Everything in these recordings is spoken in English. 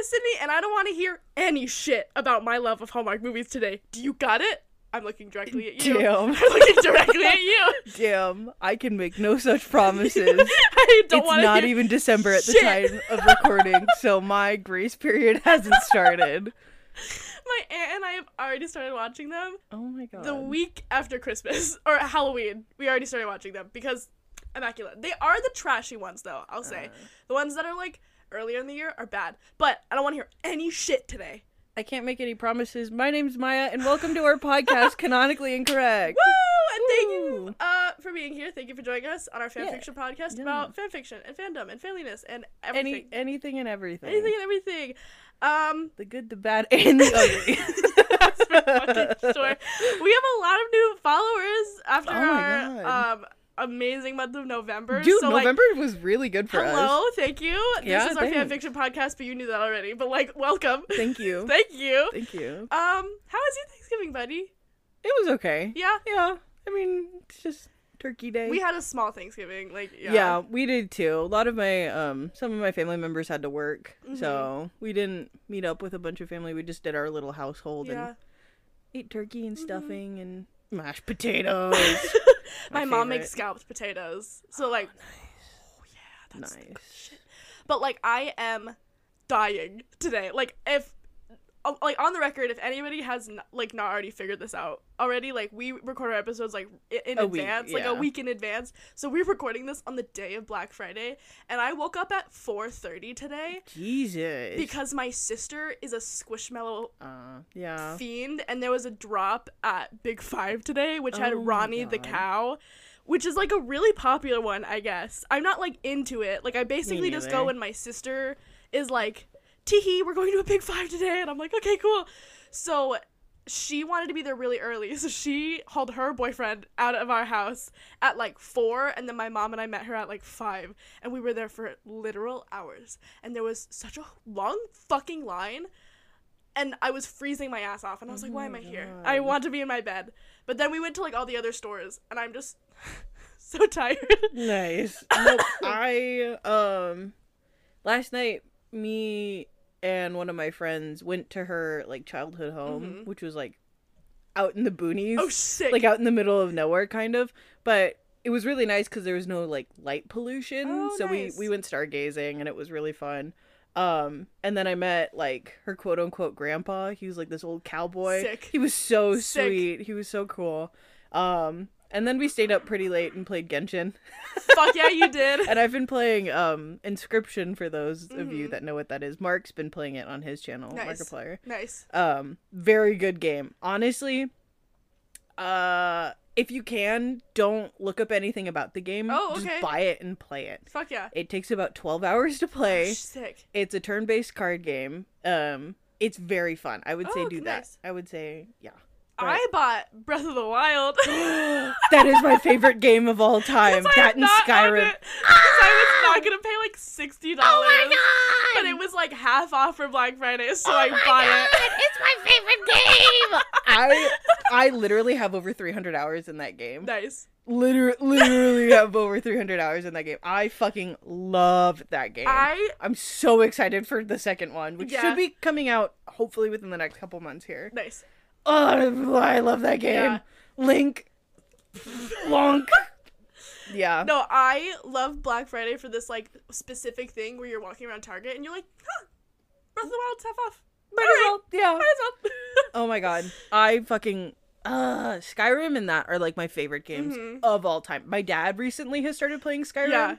is Sydney, and I don't want to hear any shit about my love of Hallmark movies today. Do you got it? I'm looking directly at you. Damn. I'm looking directly at you. Damn, I can make no such promises. I don't it's want to not even December at the time of recording, so my grace period hasn't started. My aunt and I have already started watching them Oh my god. the week after Christmas or Halloween. We already started watching them because immaculate. They are the trashy ones, though. I'll say Uh. the ones that are like earlier in the year are bad. But I don't want to hear any shit today. I can't make any promises. My name's Maya, and welcome to our podcast, Canonically Incorrect. Woo! And thank you uh, for being here. Thank you for joining us on our Yeah. fanfiction podcast Yeah. about fanfiction and fandom and familyness and everything. Any anything and everything. anything and everything. Um, The good, the bad, and the ugly. that's for fucking sure. We have a lot of new followers after Oh my our God. um amazing month of November. Dude, so, like, November was really good for Hello, us. Hello, thank you. Yeah, this is our thanks. fanfiction podcast, but you knew that already. But like, welcome. Thank you. Thank you. Thank you. Um, how was your Thanksgiving, buddy? It was okay. Yeah, Yeah. I mean, it's just turkey day. we had a small Thanksgiving. Like, yeah, yeah. we did too. A lot of my um some of my family members had to work, Mm-hmm. so we didn't meet up with a bunch of family. We just did our little household yeah. Mm-hmm. and ate turkey and stuffing and mashed potatoes. My, My mom makes scalloped potatoes, oh, so like, oh yeah, that's nice. shit. But like, I am dying today. Like, if like on the record, if anybody has n- like not already figured this out already, like we record our episodes like in A week, advance, like a week in advance. So we're recording this on the day of Black Friday, and I woke up at four thirty today Jesus. because my sister is a Squishmallow uh yeah. fiend, and there was a drop at Big Five today, which had Oh my Ronnie the cow, which is like a really popular one, I guess. I'm not like into it. Like I basically just go when my sister is like, "Teehee, we're going to a Big Five today," and I'm like, "Okay, cool." So she wanted to be there really early, so she hauled her boyfriend out of our house at like four, and then my mom and I met her at like five, and we were there for literal hours, and there was such a long fucking line and I was freezing my ass off, and I was like, "Why am I here? I want to be in my bed." But then we went to like all the other stores, and I'm just so tired. Nice. Nope. I um last night me and one of my friends went to her like childhood home, Mhm. which was like out in the boonies. oh, sick! like out in the middle of nowhere kind of but it was really nice because there was no like light pollution Oh, so nice. we we went stargazing and it was really fun um and then i met like her quote unquote grandpa he was like this old cowboy Sick. he was so Sick. sweet he was so cool um and then we stayed up pretty late and played genshin Fuck yeah, you did. and i've been playing um Inscryption for those of you Mhm. that know what that is mark's been playing it on his channel Nice. markiplier nice. um, very good game. Honestly, uh, if you can, don't look up anything about the game. Oh, Just okay. buy it and play it. Fuck yeah. It takes about 12 hours to play. Sick. It's a turn-based card game. Um, it's very fun. I would say Oh, do nice. that. I would say, yeah. I bought Breath of the Wild. that is my favorite game of all time. I That and not owned Skyrim. it, 'cause I was not gonna pay like sixty dollars. Oh my But it was like half off for Black Friday, so Oh I my bought God, it. It's my favorite game. I I literally have over 300 hours in that game. Nice. literally, literally have over 300 hours in that game. I fucking love that game. I I'm so excited for the second one, which Yeah. should be coming out hopefully within the next couple months here. nice. Oh, I love that game. Yeah. Link, Lonk. Yeah. No, I love Black Friday for this like specific thing where you're walking around Target and you're like, huh, Breath of the Wild's half off. Might as Alright. well. Yeah. Might as well. Oh my god. I fucking uh Skyrim and that are like my favorite games Mhm. of all time. My dad recently has started playing Skyrim. Yeah.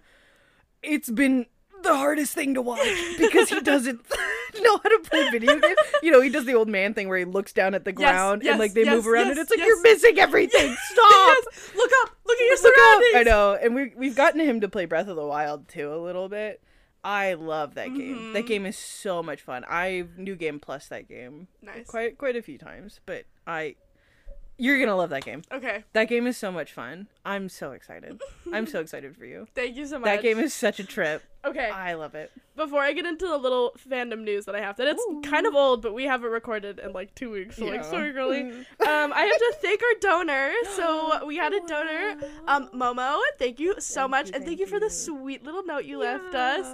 It's been the hardest thing to watch because he doesn't know how to play video games. You know, he does the old man thing where he looks down at the ground yes, and like they yes, move around and it's like you're missing everything. Stop. Look up. Look at your Look up. surroundings. I know, and we we've gotten him to play Breath of the Wild too a little bit. I love that game. That Mhm. game is so much fun. I new game plus that game Nice. quite quite a few times, but I You're gonna love that game. Okay. That game is so much fun. I'm so excited. I'm so excited for you. Thank you so much. That game is such a trip. okay. I love it. Before I get into the little fandom news that I have, that it's kind of old, but we have it recorded in like two weeks. So like, Yeah. sorry, girly. um, I have to thank our donor. So we had a donor, um, Momo. Thank you so Thank much, you, and thank you for the sweet little note you left us.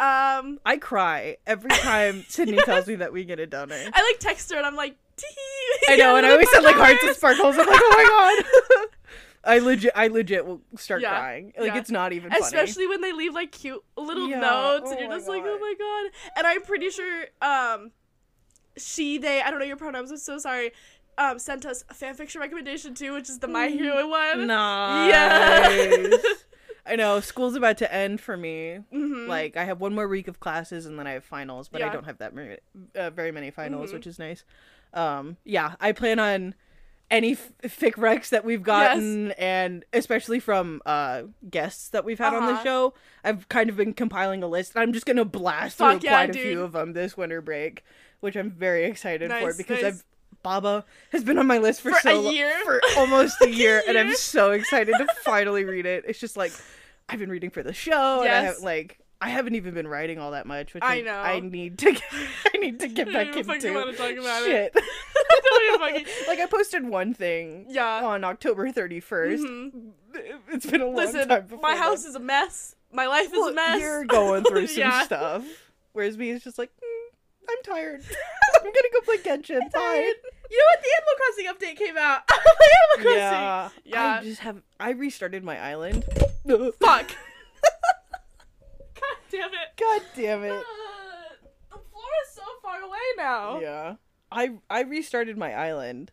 Um, I cry every time Sydney tells me that we get a donor. I like text her and I'm like. I know, and I always said like hearts and sparkles. I'm like, oh my god. I legit, I legit will start Yeah, crying. Like yeah. it's not even funny. Especially when they leave like cute little Yeah, notes, and oh you're my just like, oh my god. And I'm pretty sure, um, she, they, I don't know your pronouns. I'm so sorry. Um, sent us a fanfiction recommendation too, which is the My Hero one. Nice. Yes. I know school's about to end for me. Mhm. Like I have one more week of classes and then I have finals, but I don't have that many, uh, very many finals, Mhm. which is nice. Um, yeah, I plan on any f- fic recs that we've gotten, and especially from uh guests that we've had on the Uh-huh. show. I've kind of been compiling a list. and I'm just gonna blast Fuck through yeah, quite a few of them this winter break, which I'm very excited for because nice. I've Baba has been on my list for, For so a year? for almost a year, and I'm so excited to finally read it. It's just like I've been reading for the show, and I have like I haven't even been writing all that much, which I I, know. I need to get, I need to get I back don't even into. fucking wanna talk about it. Shit. I even fucking- like I posted one thing Yeah. on October 31st. Mhm. It's been a long Listen, time before my house is a mess. My life is Well, a mess. You're going through some Yeah. stuff. Whereas me is just like, "Mm, I'm tired. I'm gonna go play Genshin. Bye. You know what? The Animal Crossing update came out. I Animal Crossing. Yeah. Yeah. I just have. I restarted my island. Fuck. God damn it. Uh, the floor is so far away now. Yeah. I I restarted my island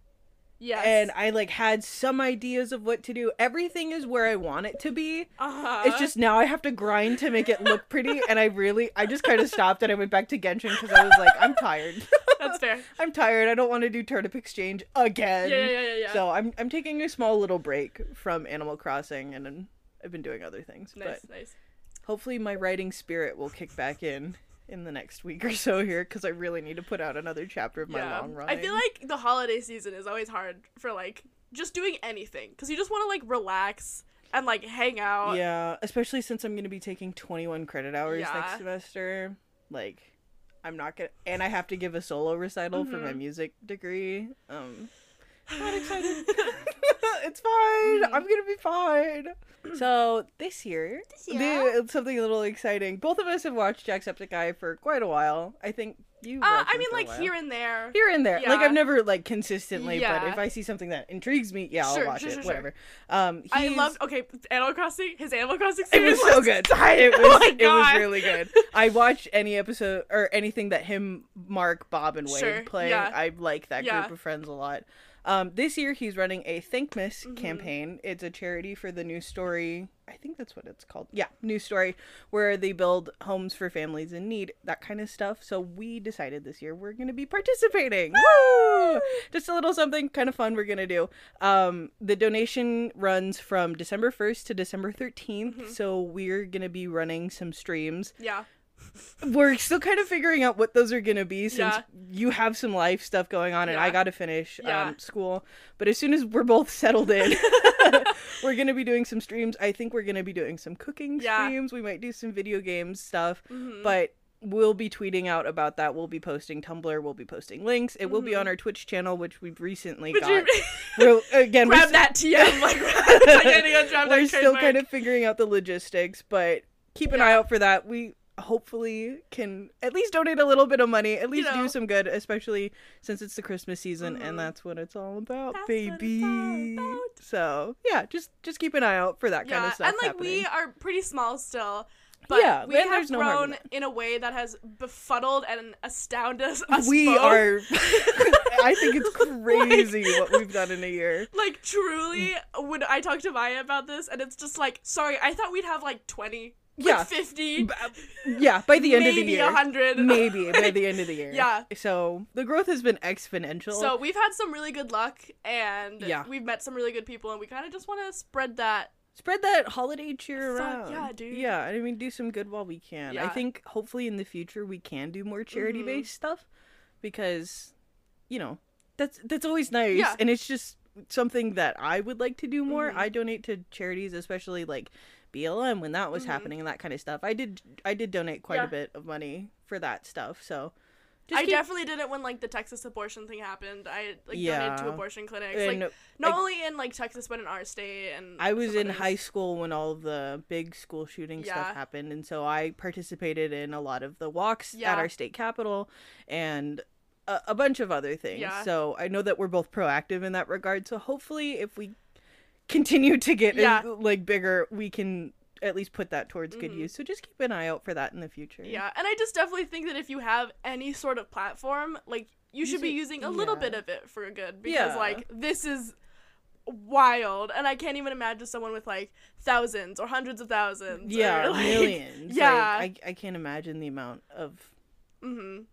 Yes. and I like had some ideas of what to do. Everything is where I want it to be. uh-huh. It's just now I have to grind to make it look pretty and I really I just kind of stopped and I went back to Genshin cuz I was like I'm tired. that's fair. I'm tired. I don't want to do turnip exchange again. Yeah, yeah, yeah, yeah. So I'm I'm taking a small little break from Animal Crossing and then I've been doing other things. nice, But nice. Hopefully my writing spirit will kick back in in the next week or so here because I really need to put out another chapter of my yeah. long run. I feel like the holiday season is always hard for like just doing anything because you just want to like relax and like hang out. yeah, especially since I'm gonna be taking 21 credit hours Yeah. next semester. Like, I'm not gonna, and I have to give a solo recital for my Mhm. music degree. Um, not excited. it's fine. Mhm. I'm gonna be fine. So this year, This the- year? it's something a little exciting. Both of us have watched Jacksepticeye for quite a while. I think you. Uh, I mean, like here and there. here and there. Like I've never like consistently, but if I see something that intrigues me, yeah, Sure, I'll watch sure, it. sure. Whatever. Um, I loved. Okay, Animal Crossing. His Animal Crossing It series was so good. It was. oh it was really good. I watch any episode or anything that him, Mark, Bob, and Wade play. yeah. I like that Yeah. group of friends a lot. Um, this year he's running a Thankmas Mhm. campaign. It's a charity for the new story. I think that's what it's called. Yeah, new story where they build homes for families in need, that kind of stuff. So we decided this year we're going to be participating. Woo! Just a little something kind of fun we're going to do. Um, the donation runs from December 1st to December 13th. Mhm. So we're going to be running some streams Yeah. We're still kind of figuring out what those are going to be since Yeah. you have some life stuff going on and I got to finish Yeah. um, school. But as soon as we're both settled in, we're going to be doing some streams. I think we're going to be doing some cooking streams. We might do some video games stuff, Mhm. but we'll be tweeting out about that. We'll be posting Tumblr, we'll be posting links. It will be on our Twitch channel which we've recently Would got. you We're, again, grab that TM? Like, like anything on grab we're still trademark. kind of figuring out the logistics, but keep an eye out for that. We hopefully can at least donate a little bit of money, at least know. do some good, especially since it's the Christmas season Mhm. and that's what it's all about, That's it's all baby. about. So yeah, just just keep an eye out for that yeah, kind of stuff. and like happening. we are pretty small still. But Yeah, we have no grown in a way that has befuddled and astounded us. us we both. are I think it's crazy what we've done in a year. like truly when I talk to Maya about this, and it's just like, sorry, I thought we'd have like twenty, like Yeah. fifty, B- Yeah, by the end of the year. hundred, Maybe by the end of the year. Yeah. So the growth has been exponential. So we've had some really good luck, and Yeah. we've met some really good people, and we kind of just want to spread that. spread that holiday cheer around. yeah, dude. Yeah, I mean, do some good while we can. I think hopefully in the future we can do more charity based stuff because, you know, that's that's always nice, Yeah. and it's just something that I would like to do more. Mhm. I donate to charities, especially like BLM when that was Mhm. happening and that kind of stuff. I did I did donate quite Yeah. a bit of money for that stuff. So I keep- definitely did it when like the Texas abortion thing happened. I like donated to abortion clinics, and like not I- only in like Texas but in our state. And I was in high school when all the big school shooting Yeah. stuff happened, and so I participated in a lot of the walks Yeah. at our state capitol and a, a bunch of other things. Yeah. So I know that we're both proactive in that regard. So hopefully, if we continue to get Yeah. like bigger, we can at least put that towards good Mhm. use. So just keep an eye out for that in the future. Yeah, and I just definitely think that if you have any sort of platform, like you should be using a little yeah. bit of it for good because Yeah. like this is wild and I can't even imagine someone with like thousands or hundreds of thousands. Yeah, or, like, millions. Yeah. Like, I I can't imagine the amount of mhm.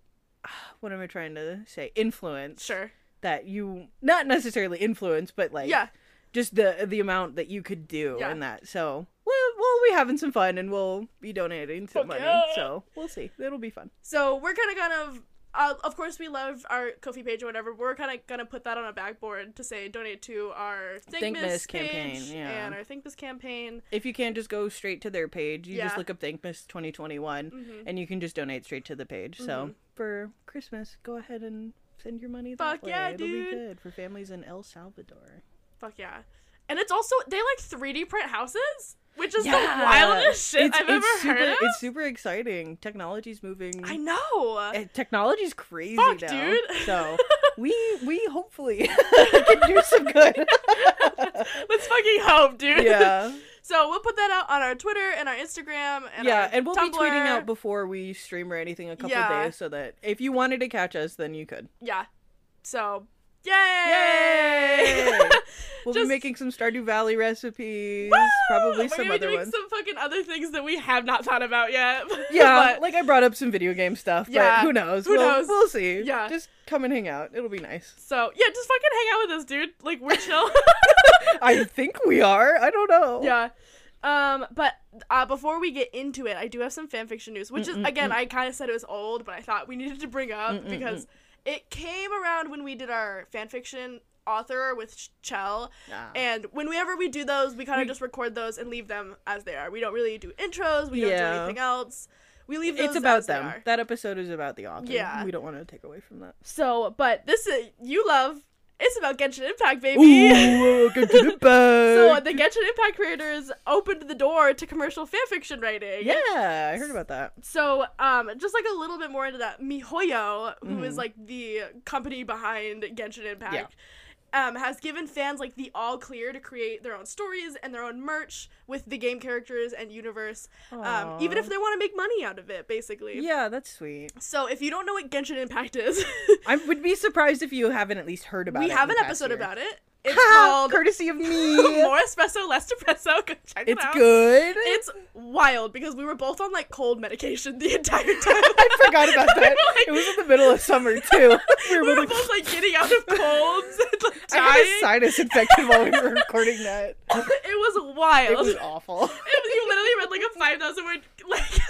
what am I trying to say? Influence. Sure. that you not necessarily influence, but like yeah. Just the the amount that you could do Yeah. in that. So we'll we'll be having some fun and we'll be donating some money. yeah. So we'll see. It'll be fun. So we're kind of kind of uh, of course we love our Ko-fi page or whatever. We're kind of gonna put that on a backboard to say donate to our Think, Thankmas Miss campaign, page yeah. and our Thankmas campaign. If you can't just go straight to their page, you Yeah. just look up Thankmas 2021 Mhm. and you can just donate straight to the page. Mhm. So for Christmas, go ahead and send your money Fuck that way. yeah, It'll dude. be good for families in El Salvador. Fuck yeah. And it's also they like 3D print houses, which is Yeah. the wildest shit It's- I've ever super, heard of. It's super exciting. Technology's moving. I know. Eh, technology's crazy Fuck, now. dude. So we we hopefully can do some good. Let's fucking hope, dude. yeah, So we'll put that out on our Twitter and our Instagram and yeah, and we'll Tumblr. be tweeting out before we stream or anything a couple Yeah. days, so that if you wanted to catch us, then you could. Yeah. So, yay! Yay! We'll Just- be making some Stardew Valley recipes, Woo! probably some other doing ones. some fucking other things that we have not thought about yet. Yeah, But- like I brought up some video game stuff, Yeah, but who knows? who we'll, knows? We'll see. Yeah. just come and hang out. It'll be nice. so yeah, just fucking hang out with us, dude. Like we're chill. I think we are. I don't know. yeah. Um, but uh, before we get into it, I do have some fanfiction news, which is Mm-mm-mm. again, I kind of said it was old, but I thought we needed to bring up Mm-mm-mm. because it came around when we did our fanfiction author with Ch- Chell, Ah. and whenever we do those, we kind of just record those and leave them as they are. We don't really do intros. We don't do anything else. We leave those it's about them. That episode is about the author. Yeah. we don't want to take away from that. So, but this is you love. It's about Genshin Impact, baby. Ooh, welcome to the so the Genshin Impact creators opened the door to commercial fanfiction writing. yeah, I heard about that. So, um, just like a little bit more into that, MiHoYo, who is Mhm. like the company behind Genshin Impact, Yeah. Um, has given fans like the all clear to create their own stories and their own merch with the game characters and universe, um, even if they want to make money out of it, basically. yeah, that's sweet. So, if you don't know what Genshin Impact is, I would be surprised if you haven't at least heard about we it. We have an episode year. about it. It's called courtesy of me. More Espresso, Less Depresso. Go check it it's out. good. It's wild because we were both on like cold medication the entire time. I forgot about that. Like- it was in the middle of summer too. We were we were both like, both like getting out of colds and like I had dying. a sinus infection while we were recording that. it was wild. It was awful. It- you literally read like a five thousand word like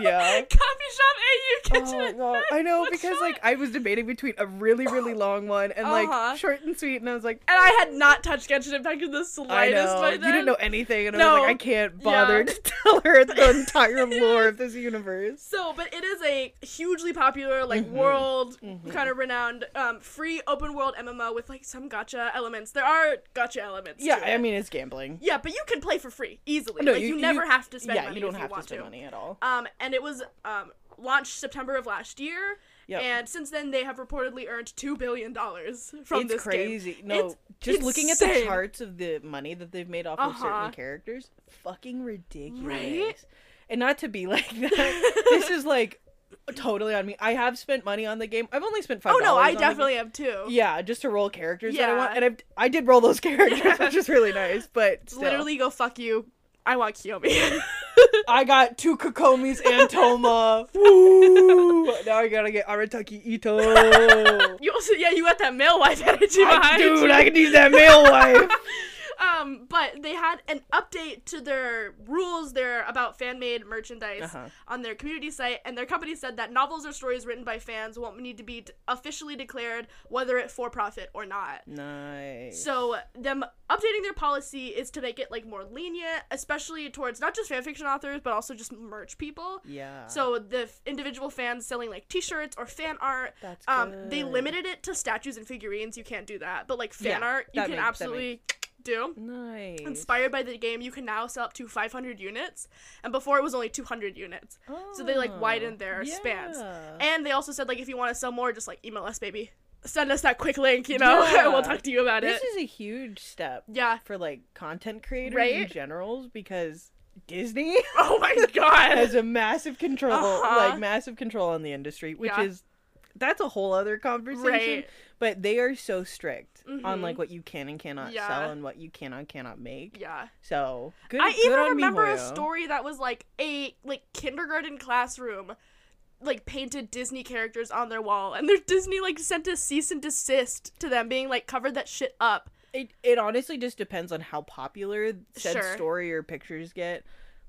Yeah. coffee shop AU kitchen. Oh. I know because like I was debating between a really really long one and Uh-huh. like short and sweet, and I was like, and I had not touched Genshin Impact in the I slightest know by you didn't know anything, and I No. was like, I can't bother Yeah. to tell her the entire lore of this universe. So, but it is a hugely popular, like Mhm. world Mhm. kind of renowned, um, free open world MMO with like some gacha elements. There are gacha elements. Yeah, to I mean it's gambling. yeah, but you can play for free easily. No, like you- you, never you- have to spend yeah, money you don't if have you want to spend money at all. Um, and it was um launched September of last year. Yep. And since then, they have reportedly earned two billion dollars from the game. it's this crazy. game. No, It's just looking at the charts of the money that they've made off of Uh-huh. certain characters, fucking ridiculous. Right? And not to be like that, this is like totally on me. I have spent money on the game. I've only spent five. Oh no, I definitely have too. Yeah, just to roll characters that I want, and I've, I did roll those characters, Yeah. which is really nice. But still. Literally, go fuck you. I want Kiyomi. I got two Kokomis and Thoma. Woo! Now I gotta get Arataki Itto. you also, yeah, you got that male wife energy I, behind dude, you. I can use that male wife. Um, but they had an update to their rules there about fan made merchandise Uh-huh. on their community site, and their company said that novels or stories written by fans won't need to be d- officially declared whether it for profit or not. Nice. So them updating their policy is to make it like more lenient, especially towards not just fanfiction authors but also just merch people. yeah. So the f- individual fans selling like T-shirts or fan art, That's um, they limited it to statues and figurines. You can't do that, but like fan Yeah, art, you can makes- absolutely do. nice. Inspired by the game, you can now sell up to 500 units, and before it was only 200 units. Oh, So they like Oh, widened their spans. And they also said like if you want to sell more, just like email us, baby. Send us that quick link, you know, Yeah. and we'll talk to you about it. This is a huge step yeah. for like content creators in Right? general because Disney Oh my god. has a massive control, Uh-huh. like massive control on the industry, which Yeah. is that's a whole other conversation. Right. But they are so strict on Mhm. like what you can and cannot Yeah. sell and what you can and cannot make. yeah. So good. I good even on remember a story that was like a like kindergarten classroom like painted Disney characters on their wall and their Disney like sent a cease and desist to them being like covered that shit up. It it honestly just depends on how popular said Sure. story or pictures get.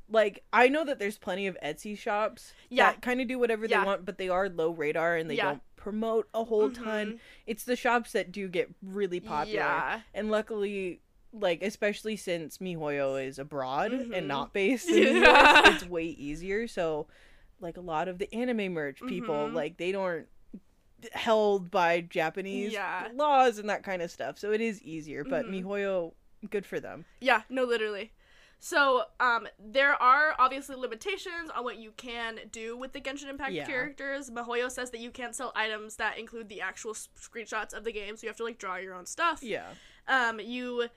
Like I know that there's plenty of Etsy shops Yeah. that kind of do whatever Yeah. they want, but they are low radar and they Yeah. don't promote a whole ton. Mhm. It's the shops that do get really popular. Yeah. And luckily like especially since MiHoYo is abroad Mhm. and not based in Yeah. US, it's way easier. So like a lot of the anime merch people Mhm. like they don't held by Japanese Yeah. laws and that kind of stuff. So it is easier, but Mhm. MiHoYo good for them. Yeah, no literally. So, um, there are obviously limitations on what you can do with the Genshin Impact Yeah. characters. MiHoYo says that you can't sell items that include the actual screenshots of the game, so you have to like draw your own stuff. Yeah. um you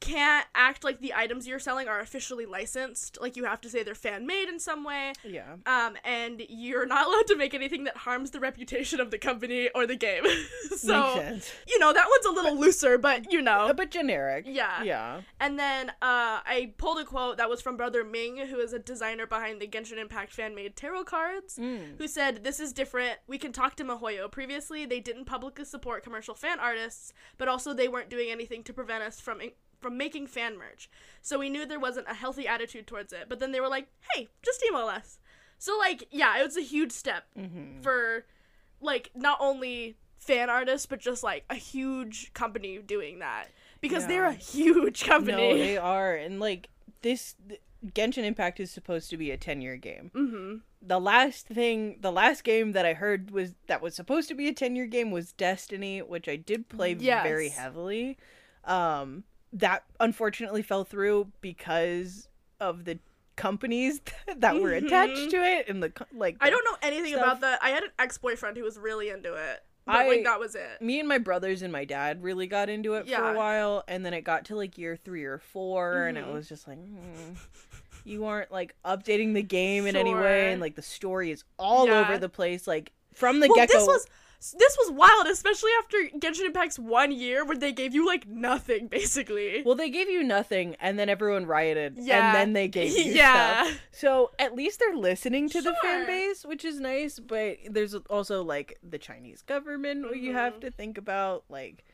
can't act like the items you're selling are officially licensed like you have to say they're fan made in some way Yeah. um and you're not allowed to make anything that harms the reputation of the company or the game so Makes sense. you know that one's a little looser but you know A bit generic. yeah Yeah. and then uh, I pulled a quote that was from Brother Ming, who is a designer behind the Genshin Impact fan made tarot cards, Mm. who said, This is different. We can talk to MiHoYo. Previously, they didn't publicly support commercial fan artists, but also they weren't doing anything to prevent us from. From making fan merch. So we knew there wasn't a healthy attitude towards it. But then they were like, "Hey, just email us." So like, yeah, it was a huge step Mm-hmm. for like not only fan artists but just like a huge company doing that because they're a huge company. No, they are, and like this, th- Genshin Impact is supposed to be a ten-year game. mm-hmm. The last thing, the last game that I heard was that was supposed to be a ten-year game was Destiny, which I did play very heavily. Um, that unfortunately fell through because of the companies that were attached Mhm. to it, and the like. I don't know anything stuff. about that. I had an ex boyfriend who was really into it, but I- like that was it. me and my brothers and my dad really got into it for a while and then it got to like year three or 4 and it Mhm. was just like mm, you aren't like updating the game in any way and like the story is all Yeah. over the place like from the well, get-go this was this was wild, especially after Genshin Impact's one year where they gave you like nothing basically. well they gave you nothing and then everyone rioted Yeah. and then they gave you Yeah. stuff so at least they're listening to the fan base which is nice but there's also like the chinese government where you have Mhm. to think about like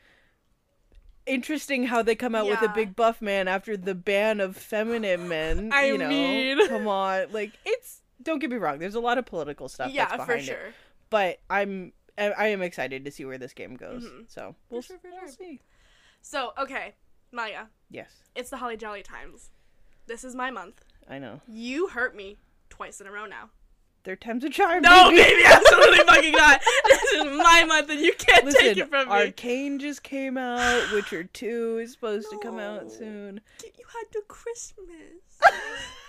interesting how they come out with a big buff man after the ban of feminine men I you know mean- come on like it's don't get me wrong there's a lot of political stuff yeah, that's for sure. it but i'm I I am excited to see where this game goes. Mhm. So we'll, sure, we'll see. So okay, Maya, Yes, it's the Holly Jolly times. This is my month. I know. You hurt me twice in a row now. They're times a charm. No, baby. baby, absolutely fucking not. This is my month, and you can't take it from me. Arcane just came out. Witcher 2 is supposed to come out soon. You had to Christmas.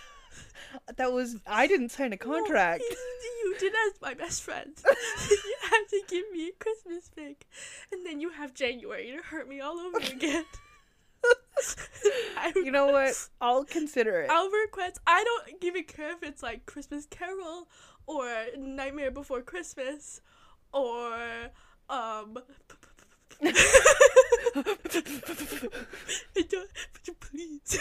That was I didn't sign a contract. No, you, you did as my best friend. you have to give me a Christmas pick, and then you have January to hurt me all over again. You know what? I'll consider it. I'll request. I don't even care if it's like Christmas Carol or Nightmare Before Christmas or um. I don't, please.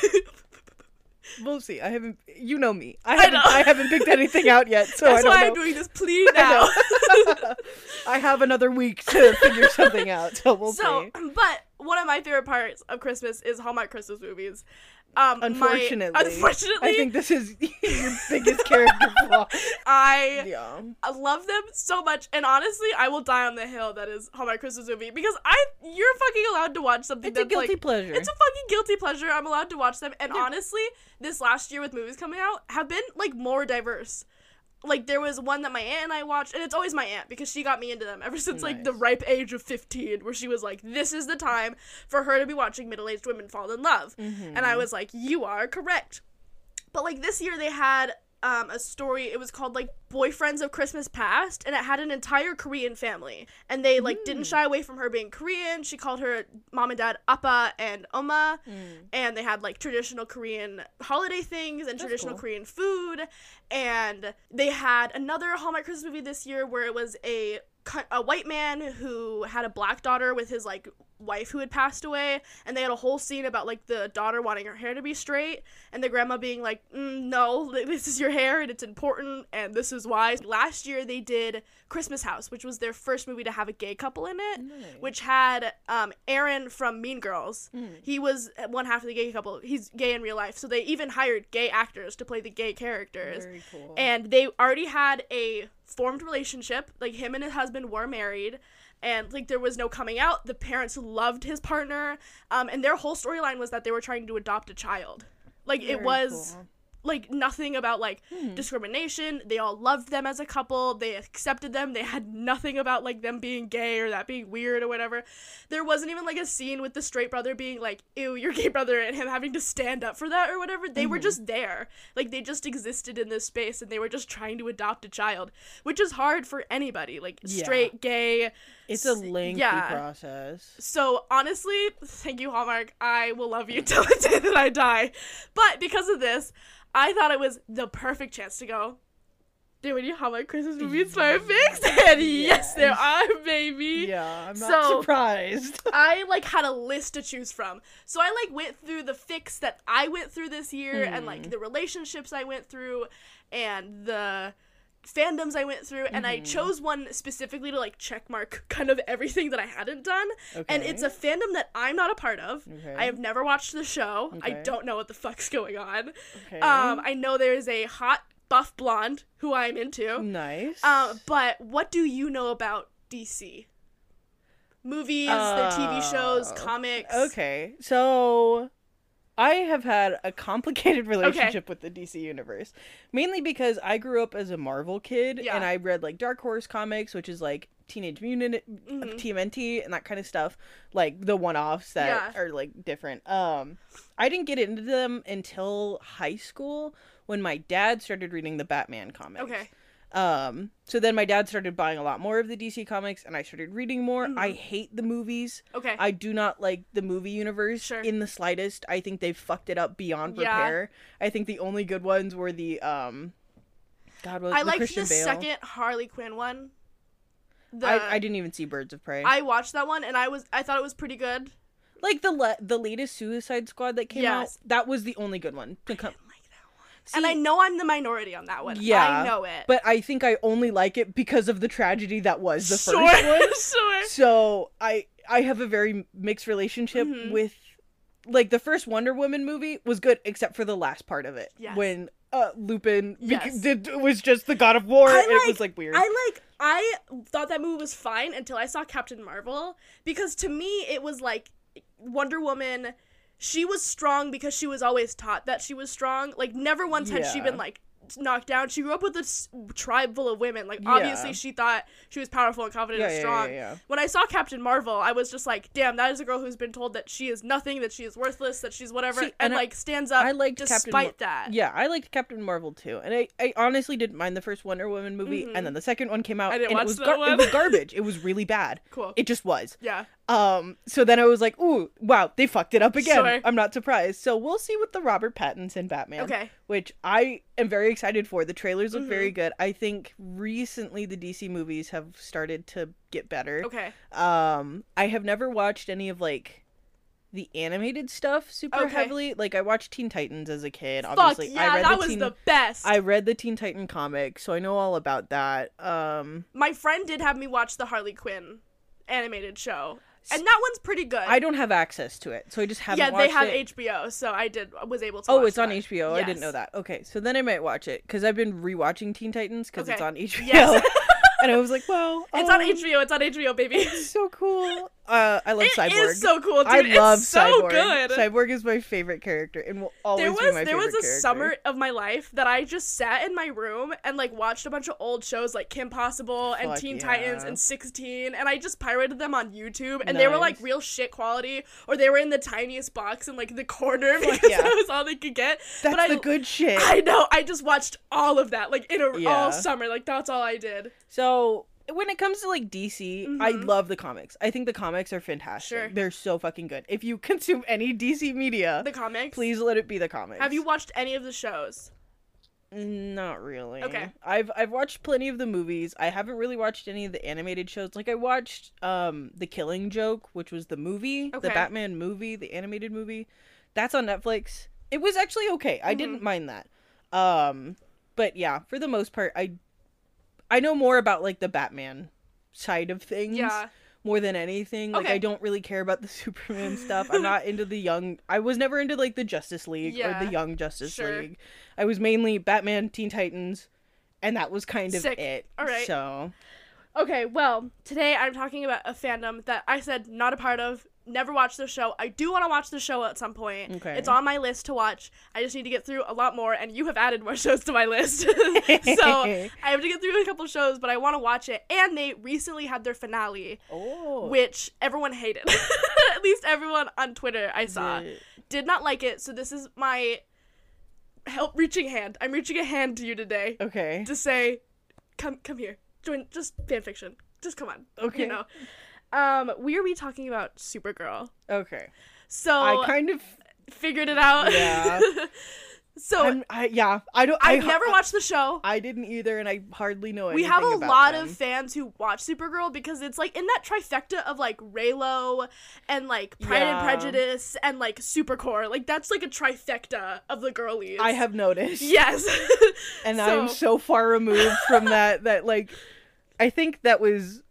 We'll see. I haven't. You know me. I I haven't. know. I, haven't picked anything out yet, so I That's don't why know. I'm doing this plea now. I have another week to figure something out, so we'll see. so, see. but one of my favorite parts of Christmas is Hallmark Christmas movies. Um, my- Unfortunately, unfortunately, I think this is your biggest character flaw. I Yeah. I love them so much, and honestly, I will die on the hill that is Hallmark Christmas movie because I you're fucking allowed to watch something It's a guilty like pleasure. it's a fucking guilty pleasure. I'm allowed to watch them, and honestly, this last year with movies coming out have been like more diverse. Like there was one that my aunt and I watched, and it's always my aunt because she got me into them ever since like the ripe age of 15, where she was like, "This is the time for her to be watching middle-aged women fall in love," Mm-hmm. and I was like, "You are correct." But like this year they had um, a story. It was called like Boyfriends of Christmas Past, and it had an entire Korean family, and they like Mm. didn't shy away from her being Korean. She called her mom and dad Appa and Oma, Mm. and they had like traditional Korean holiday things and That's traditional cool. Korean food, and they had another Hallmark Christmas movie this year where it was a a white man who had a black daughter with his like wife who had passed away and they had a whole scene about like the daughter wanting her hair to be straight and the grandma being like mm, no this is your hair and it's important and this is why. Last year they did christmas house which was their first movie to have a gay couple in it Nice. which had um, aaron from mean girls. Mm. he was one half of the gay couple. He's gay in real life. So they even hired gay actors to play the gay characters. Cool. and they already had a formed relationship. Like him and his husband were married and like there was no coming out. The parents loved his partner um, and their whole storyline was that they were trying to adopt a child. Like it was cool. like nothing about like Hmm. discrimination. They all loved them as a couple. They accepted them. They had nothing about like them being gay or that being weird or whatever. There wasn't even like a scene with the straight brother being like ew your gay brother and him having to stand up for that or whatever. They Mm-hmm. were just there. Like they just existed in this space and they were just trying to adopt a child which is hard for anybody. Like Yeah. straight gay It's a lengthy yeah. process. so honestly, thank you, Hallmark. I will love you till the day that I die. But because of this, I thought it was the perfect chance to go. There any Hallmark Christmas movies my fics? And yes, there are, baby. Yeah, I'm not So- surprised. I like had a list to choose from. So I like went through the fics that I went through this year and Hmm. like the relationships I went through and the fandoms I went through and I Mm-hmm. chose one specifically to like check mark kind of everything that I hadn't done. Okay. And it's a fandom that I'm not a part of. Okay. I have never watched the show. Okay. I don't know what the fuck's going on. Okay. Um I know there's a hot buff blonde who I'm into. nice. Um, but what do you know about DC? Movies, their TV shows, Oh, comics. Okay, so I have had a complicated relationship with the DC universe, mainly because I grew up as a Marvel kid Yeah. and I read like Dark Horse comics, which is like Teenage Mutant Mhm. TMNT and that kind of stuff, like the one-offs that Yeah. are like different. Um, I didn't get into them until high school when my dad started reading the Batman comics. Okay. Um, so then my dad started buying a lot more of the DC comics and I started reading more. I Mhm. hate the movies. Okay. I do not like the movie universe Sure. in the slightest. I think they've fucked it up beyond Yeah. repair. I think the only good ones were the um God what I liked Christian the Bale. second Harley Quinn one. The, I, I didn't even see Birds of Prey. I watched that one and I was I thought it was pretty good. like the le- the latest Suicide Squad that came Yes. out. That was the only good one. To come. I didn't like that one. and I know I'm the minority on that one. Yeah, I know it. But I think I only like it because of the tragedy that was the sure, first one. sure. So I I have a very mixed relationship Mhm. with like the first Wonder Woman movie was good except for the last part of it Yes. when uh Lupin Yes. did was just the God of War. And it was like weird. I like I thought that movie was fine until I saw Captain Marvel because to me it was like Wonder Woman she was strong because she was always taught that she was strong. Like never once had she been like knocked down. She grew up with this tribe full of women. Like Yeah. obviously she thought she was powerful and confident yeah, and strong. When I saw Captain Marvel, I was just like, damn, that is a girl who's been told that she is nothing, that she is worthless, that she's whatever, and, and I- like stands up I liked Captain despite Mar- that. Yeah, I liked Captain Marvel too, and I, I honestly didn't mind the first Wonder Woman movie, Mhm. and then the second one came out, and it was gar- one. it was garbage. It was really bad. Cool. It just was. yeah. Um, so then I was like, ooh, wow, they fucked it up again. Sure. I'm not surprised. So we'll see with the Robert Pattinson Batman. Okay. Which I am very excited for. The trailers look Mhm. very good. I think recently the DC movies have started to get better. Okay. Um, I have never watched any of like the animated stuff super Okay. heavily. Like I watched Teen Titans as a kid. Fuck Obviously, yeah, I read that the was Teen the best. I read the Teen Titan comic, so I know all about that. Um, My friend did have me watch the Harley Quinn animated show. And that one's pretty good. I don't have access to it, so I just haven't. yeah, they have it. HBO, so I did was able to. Oh, it's on that. HBO. I didn't know that. Okay, so then I might watch it because I've been rewatching Teen Titans because it's on HBO, Yes. and I was like, well, It's on um, HBO. It's on HBO, baby. It's so cool. Uh, I love It Cyborg. is so cool, dude. I love so Cyborg. good. Cyborg is my favorite character and will always there be was my there was a character. summer of my life that I just sat in my room and like watched a bunch of old shows like Kim Possible and Fuck Teen yeah. Titans and 16 and I just pirated them on YouTube and they were like real shit quality or they were in the tiniest box in like the corner because yeah. that was all they could get. That's but I the good shit. I know. I just watched all of that like in a, Yeah. all summer. Like that's all I did. So when it comes to like DC, I Mhm. love the comics. I think the comics are fantastic. Sure. They're so fucking good. If you consume any DC media, The comics. please let it be the comics. Have you watched any of the shows? Not really. Okay. I've I've watched plenty of the movies. I haven't really watched any of the animated shows. Like I watched um The Killing Joke, which was the movie, the Batman movie, the animated movie. That's on Netflix. It was actually okay. I didn't Mm-hmm. mind that. Um but yeah, for the most part I I know more about like the Batman side of things Yeah. more than anything. Like Okay. I don't really care about the Superman stuff. I'm not into the young. I was never into like the Justice League or the Young Justice Sure. League. I was mainly Batman, Teen Titans, and that was kind of Sick. it. All right. So Okay, well, today I'm talking about a fandom that I said not a part of, never watched the show. I do want to watch the show at some point. Okay. It's on my list to watch. I just need to get through a lot more, and you have added more shows to my list. so I have to get through a couple shows, but I want to watch it. And they recently had their finale, oh, which everyone hated. at least everyone on Twitter I saw the- did not like it. So this is my help reaching hand. I'm reaching a hand to you today okay, to say, come come here, join just fan fiction. Just come on. Okay. You know. Um, we are we talking about Supergirl. okay. So I kind of figured it out. Yeah. so I'm, I yeah. I don't. I've I, never watched the show. I didn't either, and I hardly know it. we have a lot them. of fans who watch Supergirl because it's like in that trifecta of like Reylo and like Pride Yeah. and Prejudice and like Supercorp. Like that's like a trifecta of the girlies. I have noticed. Yes. and So- I'm so far removed from that that like I think that was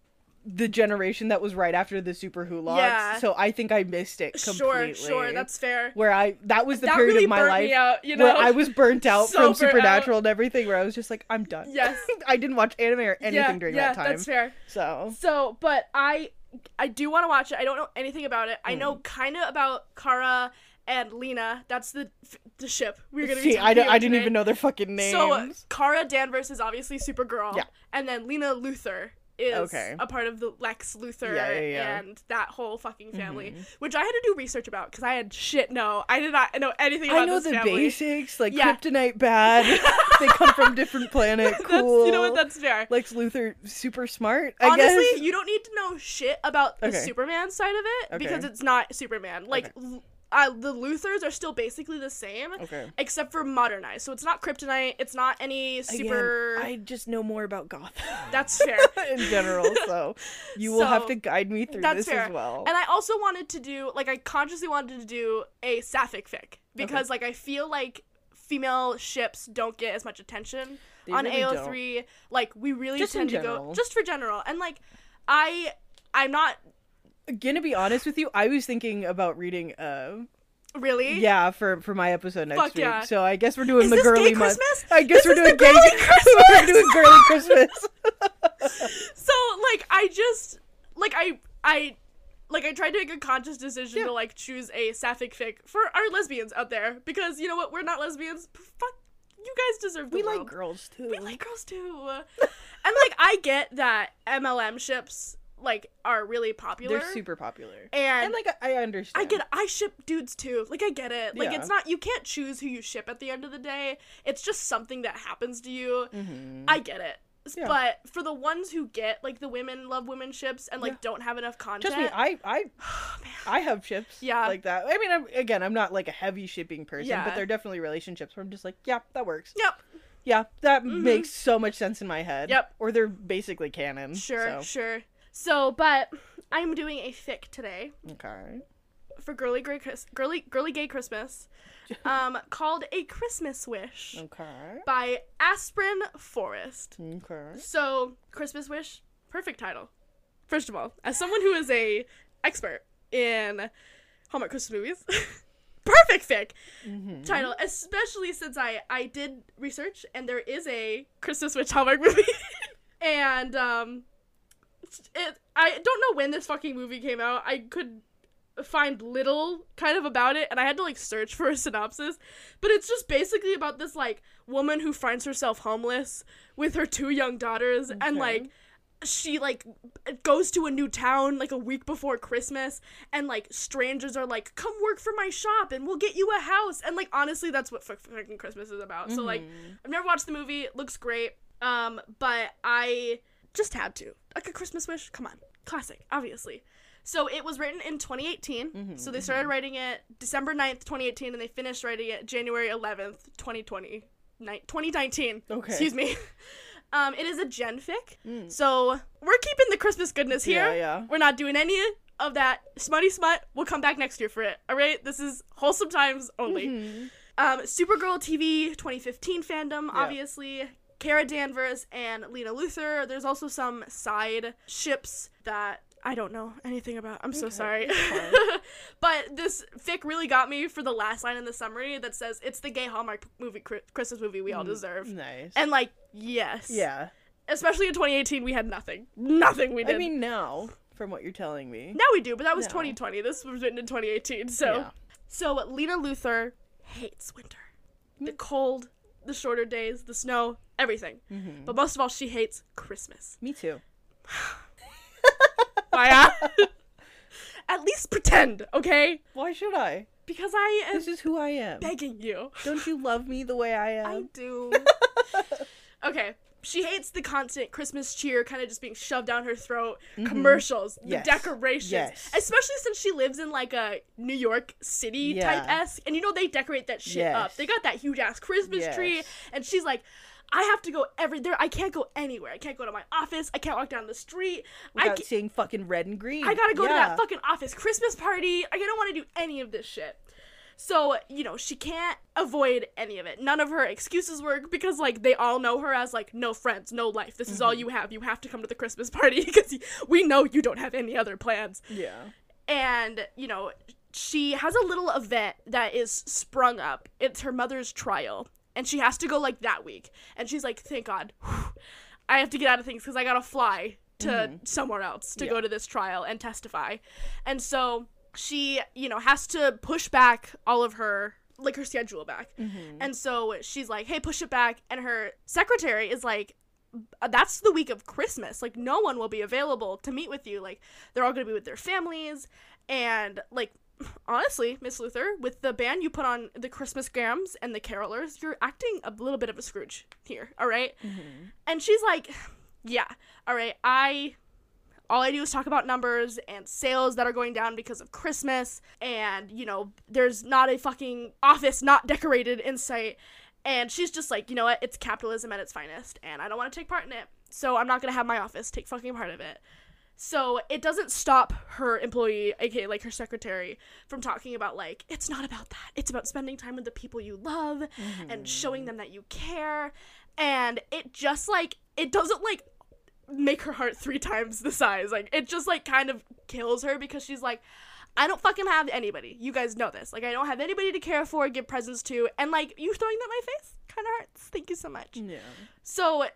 the generation that was right after the Superwholock. Yeah. So I think I missed it completely. sure, sure, that's fair. where I that was the that period really of my life me out, you know. where I was burnt out So from Supernatural and everything where I was just like I'm done. Yes. I didn't watch anime or anything yeah, during yeah, that time. that's fair. So So, but I I do want to watch it. I don't know anything about it. I Hmm. know kind of about Kara and Lena. That's the the ship we're gonna see, I, talking don't- I didn't even know their fucking names. So uh, Kara Danvers is obviously Supergirl. Yeah. And then Lena Luthor is Okay. a part of the Lex Luthor Yeah, yeah, yeah. and that whole fucking family, Mhm. which I had to do research about because I had shit no. I did not know anything about I know the family. basics, like kryptonite bad. they come from different planet. That's, Cool. you know what? That's fair. Lex Luthor super smart. I Honestly, guess. you don't need to know shit about the Superman side of it because it's not Superman. Like, l- uh, the Luthors are still basically the same, Okay. except for modernized. So it's not kryptonite. It's not any super. Again, I just know more about Gotham. That's fair. in general, so you will have to guide me through this fair. as well. And I also wanted to do like I consciously wanted to do a sapphic fic because like I feel like female ships don't get as much attention They on really AO3. Like we really Just tend to go just for general. And like I I'm not Gonna be honest with you, I was thinking about reading. Uh, really yeah, for for my episode next Fuck week. yeah. So I guess we're doing Is the girly month. Christmas? I guess we're doing gay. girly we're doing girly Christmas. so like I just like I I like I tried to make a conscious decision Yeah. to like choose a sapphic fic for our lesbians out there because you know what we're not lesbians fuck you guys deserve the we world. like girls too. we like girls too and like I get that MLM ships like are really popular They're super popular. and, And like I understand. I get I ship dudes too. Like I get it. Like Yeah. it's not you can't choose who you ship at the end of the day. It's just something that happens to you. Mhm. I get it. Yeah. But for the ones who get like the women love women ships and like Yeah. don't have enough content. Trust me, I I oh. I have ships Yeah. like that. I mean, I'm, again, I'm not like a heavy shipping person, Yeah. but there are definitely relationships where I'm just like, yeah, that works. Yep. Yeah, that Mhm. makes so much sense in my head. Yep. Or they're basically canon. Sure, so. sure. So, but I'm doing a fic today Okay. for girly gray Chris- girly girly gay Christmas, um, called a Christmas Wish Okay. by Aspirin Forest. Okay. So, Christmas Wish, perfect title. First of all, as someone who is a expert in Hallmark Christmas movies. Perfect fic Mm-hmm. title, especially since I I did research and there is a Christmas Wish Hallmark movie, and um, it I don't know when this fucking movie came out. I could find little kind of about it and I had to like search for a synopsis but it's just basically about this like woman who finds herself homeless with her two young daughters and like she like goes to a new town like a week before Christmas and like strangers are like come work for my shop and we'll get you a house and like honestly that's what fucking Christmas is about. So like Mhm. I've never watched the movie. It looks great. Um but I just had to. Like a Christmas wish. Come on. Classic, obviously. So it was written in 2018. Mhm, So they started writing it December 9th, 2018 and they finished writing it January 11th, 2020. Ni- 2019. Okay. Excuse me. Um, it is a gen fic. Mm. So we're keeping the Christmas goodness here. Yeah, yeah. We're not doing any of that smutty smut. We'll come back next year for it. All right. This is wholesome times only. Mhm. Um, Supergirl TV 2015 fandom, Yeah. obviously. Kara Danvers and Lena Luthor. There's also some side ships that I don't know anything about. I'm so sorry. but this fic really got me for the last line in the summary that says it's the gay Hallmark movie Christmas movie we all Mm, deserve. Nice. And like, yes. yeah. Especially in 2018 we had nothing. Nothing we did. I mean, now, from what you're telling me. Now we do, but that was No. 2020. This was written in 2018. So, Yeah. so Lena Luthor hates winter, the Mm. cold, the shorter days, the snow, everything. Mhm. But most of all, she hates Christmas. Me too. Maya, at least pretend, okay? Why should I? Because I am This is who I am. begging you. Don't you love me the way I am? I do. okay. She hates the constant Christmas cheer kind of just being shoved down her throat, commercials, the Mm-hmm. Yes. decorations. Yes. Especially since she lives in like a New York City type Yeah. esque. And you know, they decorate that shit up. They got that huge ass Christmas tree. And she's like, I have to go every there. I can't go anywhere. I can't go to my office. I can't walk down the street. I, Without ca- seeing fucking red and green. I gotta go to that fucking office Christmas party. I don't want to do any of this shit. So, you know, she can't avoid any of it. None of her excuses work because, like, they all know her as, like, no friends, no life. This is Mm-hmm. all you have. You have to come to the Christmas party because we know you don't have any other plans. Yeah. And, you know, she has a little event that is sprung up. It's her mother's trial. And she has to go, like, that week. And she's like, thank God. I have to get out of things because I gotta fly to somewhere else to Yeah. go to this trial and testify. And so she, you know, has to push back all of her, like, her schedule back. Mm-hmm. And so she's like, hey, push it back. And her secretary is like, "Uh, that's the week of Christmas. Like, no one will be available to meet with you. Like, they're all going to be with their families. And, like, honestly, Miss Luthor, with the band you put on the Christmas Grams and the Carolers, you're acting a little bit of a Scrooge here, all right? Mm-hmm. And she's like, yeah, all right, I. All I do is talk about numbers and sales that are going down because of Christmas, and you know, there's not a fucking office not decorated in sight. And she's just like, you know what? It's capitalism at its finest, and I don't want to take part in it. So I'm not gonna have my office take fucking part of it. So it doesn't stop her employee, aka like her secretary, from talking about like it's not about that. It's about spending time with the people you love and showing mm-hmm. them that you care. And it just like it doesn't like make her heart three times the size. Like it just like kind of kills her because she's like I don't fucking have anybody. You guys know this. Like I don't have anybody to care for, give presents to, and like you throwing that in my face kind of hurts. Thank you so much. Yeah. So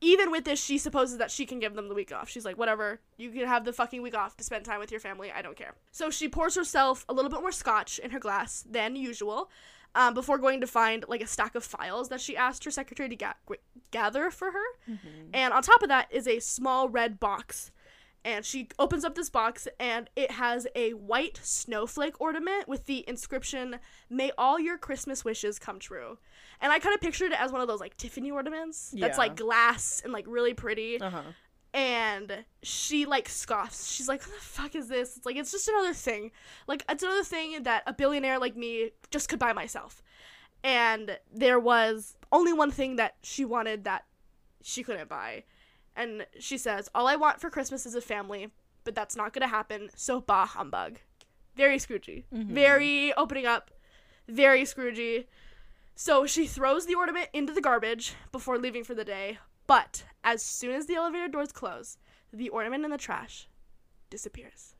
even with this, she supposes that she can give them the week off. She's like, whatever, you can have the fucking week off to spend time with your family. I don't care. So she pours herself a little bit more scotch in her glass than usual. Um, before going to find like a stack of files that she asked her secretary to ga- gather for her, Mm-hmm. and on top of that is a small red box. And she opens up this box, and it has a white snowflake ornament with the inscription "May all your Christmas wishes come true." And I kind of pictured it as one of those like Tiffany ornaments that's Yeah. like glass and like really pretty. Uh huh. And she like scoffs. She's like, "What the fuck is this?" It's like it's just another thing. Like it's another thing that a billionaire like me just could buy myself. And there was only one thing that she wanted that she couldn't buy. And she says, All I want for Christmas is a family, but that's not gonna happen, so bah humbug. Very Scroogey. Mm-hmm. Very opening up. Very Scroogey. So she throws the ornament into the garbage before leaving for the day, but as soon as the elevator doors close, the ornament in the trash disappears.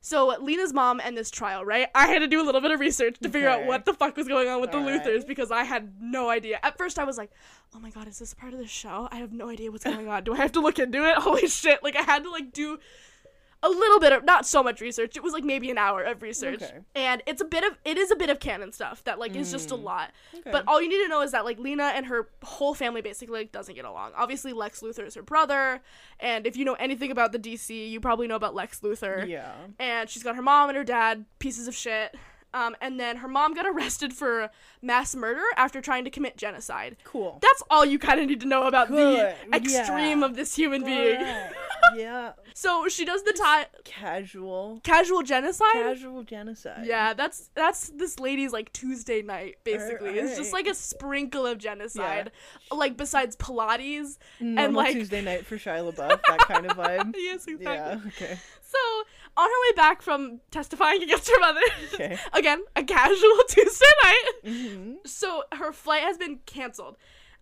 So Lena's mom and this trial, right? I had to do a little bit of research to figure out what the fuck was going on with the Alright. Luthors because I had no idea. At first, I was like, "Oh my god, is this part of the show? I have no idea what's going on. Do I have to look into it? Holy shit!" Like I had to like do a little bit of not so much research. It was like maybe an hour of research, Okay. and it's a bit of it is a bit of canon stuff that like is just a Mm. lot. Okay. But all you need to know is that like Lena and her whole family basically like doesn't get along. Obviously, Lex Luthor is her brother, and if you know anything about the DC, you probably know about Lex Luthor yeah. and she's got her mom and her dad pieces of shit um, and then her mom got arrested for mass murder after trying to commit genocide Cool. that's all you kind of need to know about Good, the extreme yeah. of this human being. Yeah. so she does the ti- Casual. casual genocide Casual genocide. yeah that's that's this lady's like tuesday night basically it's just like a sprinkle of genocide like besides pilates Normal like- Tuesday night for Shia LaBeouf, that kind of vibe. yes exactly Yeah. Okay. So, on her way back from testifying against her mother, Okay. again, a casual Tuesday night. hmm So, her flight has been canceled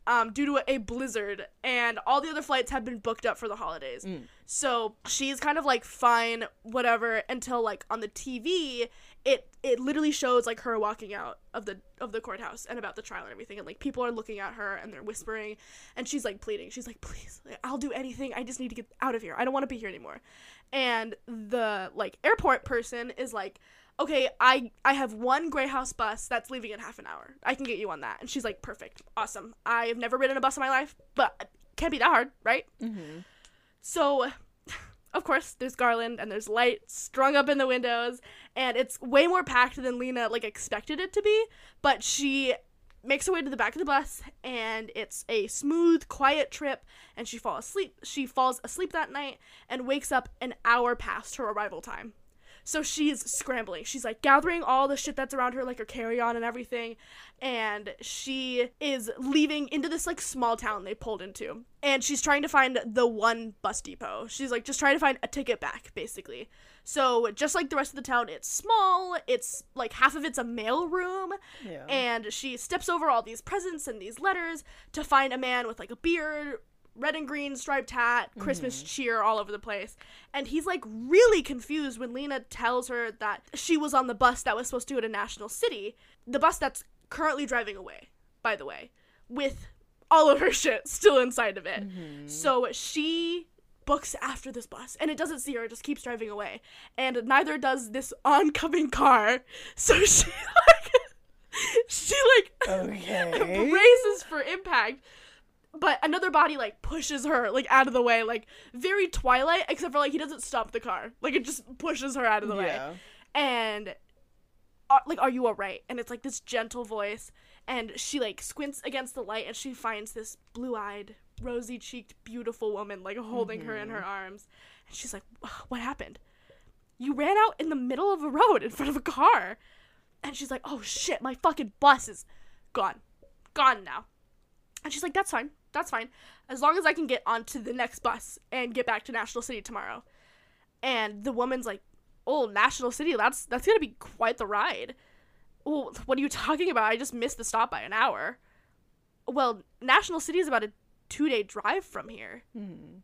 um, due to a blizzard, and all the other flights have been booked up for the holidays. Mm. So, she's kind of like fine, whatever, until like on the TV, it it literally shows like her walking out of the of the courthouse and about the trial and everything and like people are looking at her and they're whispering and she's like pleading she's like please i'll do anything i just need to get out of here i don't want to be here anymore and the like airport person is like okay i i have one Greyhound bus that's leaving in half an hour i can get you on that and she's like perfect awesome i've never ridden a bus in my life but it can't be that hard right hmm so, of course, there's garland and there's lights strung up in the windows, and it's way more packed than Lena like expected it to be. But she makes her way to the back of the bus, and it's a smooth, quiet trip. And she falls asleep. She falls asleep that night and wakes up an hour past her arrival time. So she's scrambling. She's like gathering all the shit that's around her, like her carry on and everything. And she is leaving into this like small town they pulled into. And she's trying to find the one bus depot. She's like just trying to find a ticket back, basically. So just like the rest of the town, it's small. It's like half of it's a mail room. Yeah. And she steps over all these presents and these letters to find a man with like a beard, red and green striped hat, Christmas mm-hmm. cheer all over the place. And he's like really confused when Lena tells her that she was on the bus that was supposed to go to National City, the bus that's currently driving away, by the way, with all of her shit still inside of it. Mm-hmm. So she books after this bus and it doesn't see her it just keeps driving away and neither does this oncoming car so she like she like Okay. braces for impact but another body like pushes her like out of the way like very twilight except for like he doesn't stop the car. Like it just pushes her out of the way. And uh, like are you all right? And it's like this gentle voice. And she like squints against the light and she finds this blue-eyed rosy-cheeked beautiful woman like holding her in her arms. And she's like what happened? You ran out in the middle of a road in front of a car. And she's like oh shit my fucking bus is gone. Gone now. And she's like that's fine that's fine. As long as i can get onto the next bus and get back to national city tomorrow. And the woman's like oh national city that's that's gonna be quite the ride. Well what are you talking about? I just missed the stop by an hour. Well national city is about a two day drive from here. Hmm.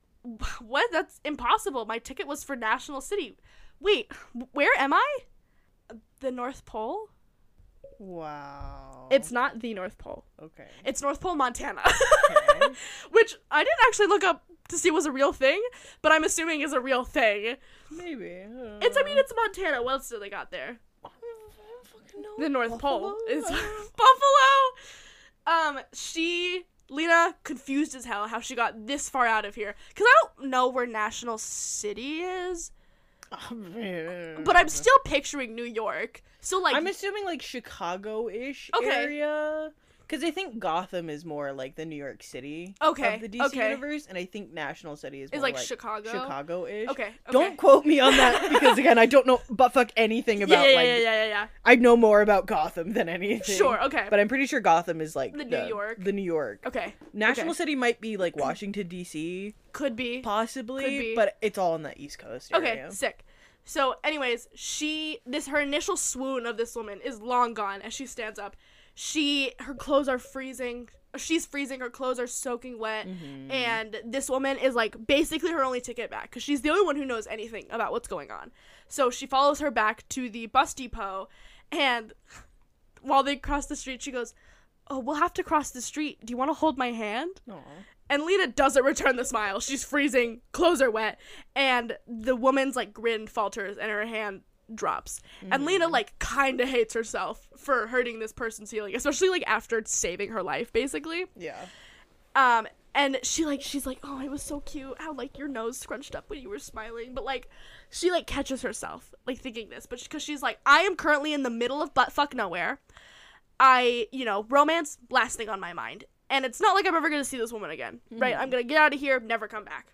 what? That's impossible. My ticket was for national city. Wait where am i? The north pole Wow. it's not the north pole okay. it's north pole montana Okay. which i didn't actually look up to see was a real thing but i'm assuming is a real thing Maybe. I it's i mean it's montana what else do they got there I don't fucking know. the North Pole is Buffalo. Um, she Lena confused as hell how she got this far out of here because I don't know where National City is, Oh, but I'm still picturing New York. So like, I'm assuming like Chicago-ish Okay. area. Because I think Gotham is more like the New York City Okay, of the DC okay. universe, and I think National City is like, like Chicago. Chicago-ish. Okay, okay. Don't quote me on that because again, I don't know but fuck anything about yeah, like yeah, yeah, yeah, I know more about Gotham than anything. Sure. Okay. But I'm pretty sure Gotham is like The New York. The New York. okay. National okay. City might be like Washington D.C. Could be. possibly, Could be. but it's all on the East Coast Okay, sick. So, anyways, she this her initial swoon of this woman is long gone as she stands up. She her clothes are freezing. She's freezing. Her clothes are soaking wet, Mm-hmm. and this woman is like basically her only ticket back because she's the only one who knows anything about what's going on. So she follows her back to the bus depot, and while they cross the street, she goes, "Oh, we'll have to cross the street. Do you want to hold my hand?" Aw. And Lena doesn't return the smile. She's freezing, clothes are wet, and the woman's like grin falters and her hand drops. And Lena like kind of hates herself for hurting this person's feeling, especially like after saving her life basically. Yeah. Um and she like she's like, "Oh, it was so cute how like your nose scrunched up when you were smiling." But like she like catches herself like thinking this, but cuz she's like, "I am currently in the middle of butt fuck nowhere. I, you know, romance last thing on my mind. And it's not like I'm ever going to see this woman again, right? I'm going to get out of here, never come back."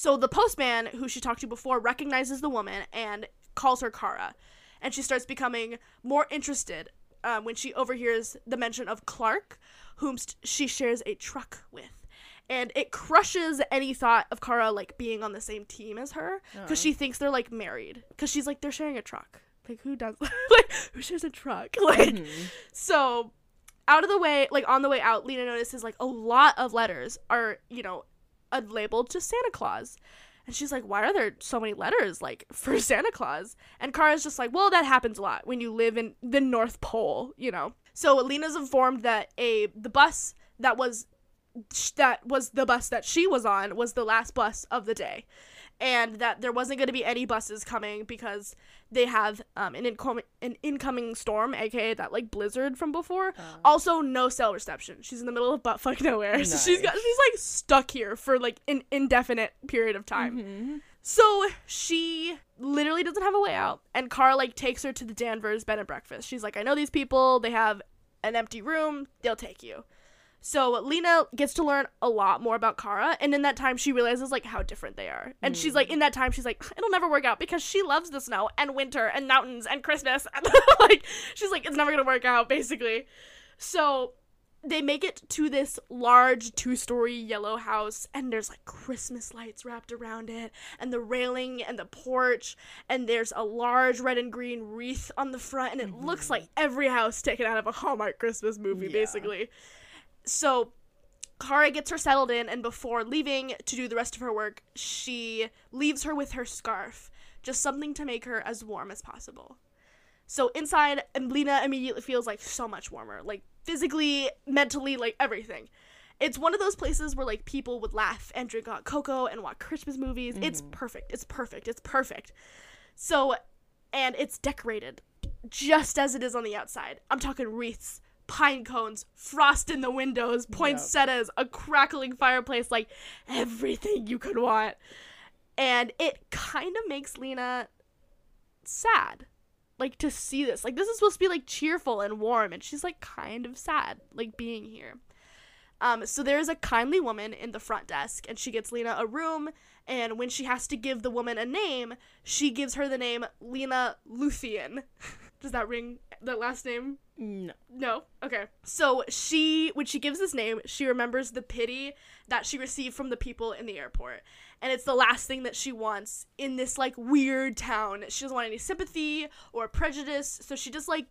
So the postman who she talked to before recognizes the woman and calls her Kara. And she starts becoming more interested um, when she overhears the mention of Clark, whom st- she shares a truck with. And it crushes any thought of Kara like being on the same team as her because she thinks they're like married. Because she's like they're sharing a truck. Like who does like who shares a truck? Like so out of the way, like on the way out, Lena notices like a lot of letters are, you know, unlabeled to Santa Claus. And she's like, why are there so many letters like for Santa Claus? And Kara's just like, well, that happens a lot when you live in the North Pole, you know. So Lena's informed that a the bus that was that was the bus that she was on was the last bus of the day and that there wasn't going to be any buses coming because they have um, an incoming an incoming storm, aka that like blizzard from before. Also, no cell reception. She's in the middle of butt fuck nowhere, so she's got she's like stuck here for like an indefinite period of time. So she literally doesn't have a way out, and Kara like takes her to the Danvers bed and breakfast. She's like, I know these people. They have an empty room. They'll take you. So Lena gets to learn a lot more about Kara, and in that time she realizes like how different they are. And she's like, mm. in that time she's like, it'll never work out because she loves the snow and winter and mountains and Christmas. like she's like, it's never gonna work out, basically. So they make it to this large two-story yellow house and there's like christmas lights wrapped around it and the railing and the porch and there's a large red and green wreath on the front and it looks mm-hmm. like every house taken out of a hallmark christmas movie Yeah. basically so Kara gets her settled in, and before leaving to do the rest of her work, she leaves her with her scarf, just something to make her as warm as possible. So inside, Lena immediately feels like so much warmer, like physically, mentally, like everything. It's one of those places where like people would laugh and drink hot cocoa and watch Christmas movies. It's mm-hmm. perfect. It's perfect. It's perfect. So, and it's decorated just as it is on the outside. I'm talking wreaths, pine cones, frost in the windows, poinsettias, a crackling fireplace, like everything you could want. And it kind of makes Lena sad. Like to see this. Like this is supposed to be like cheerful and warm and she's like kind of sad like being here. Um, so there is a kindly woman in the front desk, and she gets Lena a room. And when she has to give the woman a name, she gives her the name Lena Luthien. Does that ring that last name? No. No. Okay. So she, when she gives this name, she remembers the pity that she received from the people in the airport, and it's the last thing that she wants in this like weird town. She doesn't want any sympathy or prejudice, so she just like.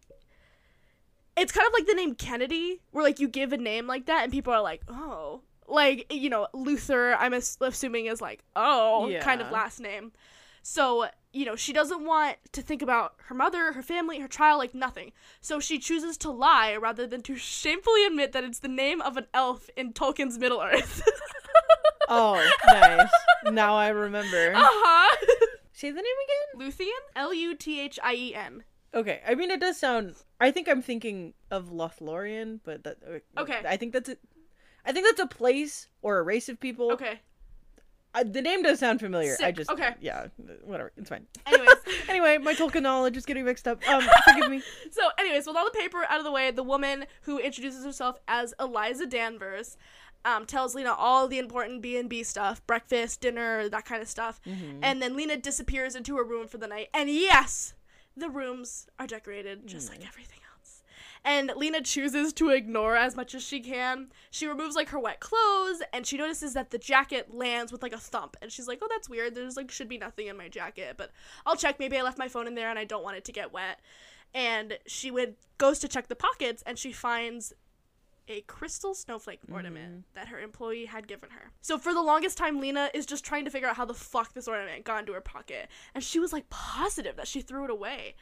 It's kind of like the name Kennedy, where like you give a name like that, and people are like, oh, like you know Luthor. I'm assuming is like oh kind of last name. So, you know, she doesn't want to think about her mother, her family, her child, like nothing. So she chooses to lie rather than to shamefully admit that it's the name of an elf in Tolkien's Middle Earth. Oh, nice. now I remember. uh-huh. Say the name again? Luthien? L U T H I E N. Okay. I mean, it does sound. I think I'm thinking of Lothlorien, but that. uh, Okay. I think that's a. I think that's a place or a race of people. Okay. Uh, the name does sound familiar. I just. Okay. Yeah. Whatever. It's fine. Anyways. anyway, my Tolkien knowledge is getting mixed up. Um, forgive me. So, anyways, with all the paper out of the way, the woman who introduces herself as Eliza Danvers um, tells Lena all the important B and B stuff, breakfast, dinner, that kind of stuff, and then Lena disappears into her room for the night. And yes, the rooms are decorated just like everything else. And Lena chooses to ignore as much as she can. She removes like her wet clothes, and she notices that the jacket lands with like a thump. And she's like, "Oh, that's weird. There's like should be nothing in my jacket, but I'll check. Maybe I left my phone in there, and I don't want it to get wet." and she would goes to check the pockets and she finds a crystal snowflake ornament mm-hmm. that her employee had given her. So for the longest time, Lena is just trying to figure out how the fuck this ornament got into her pocket, and she was like positive that she threw it away.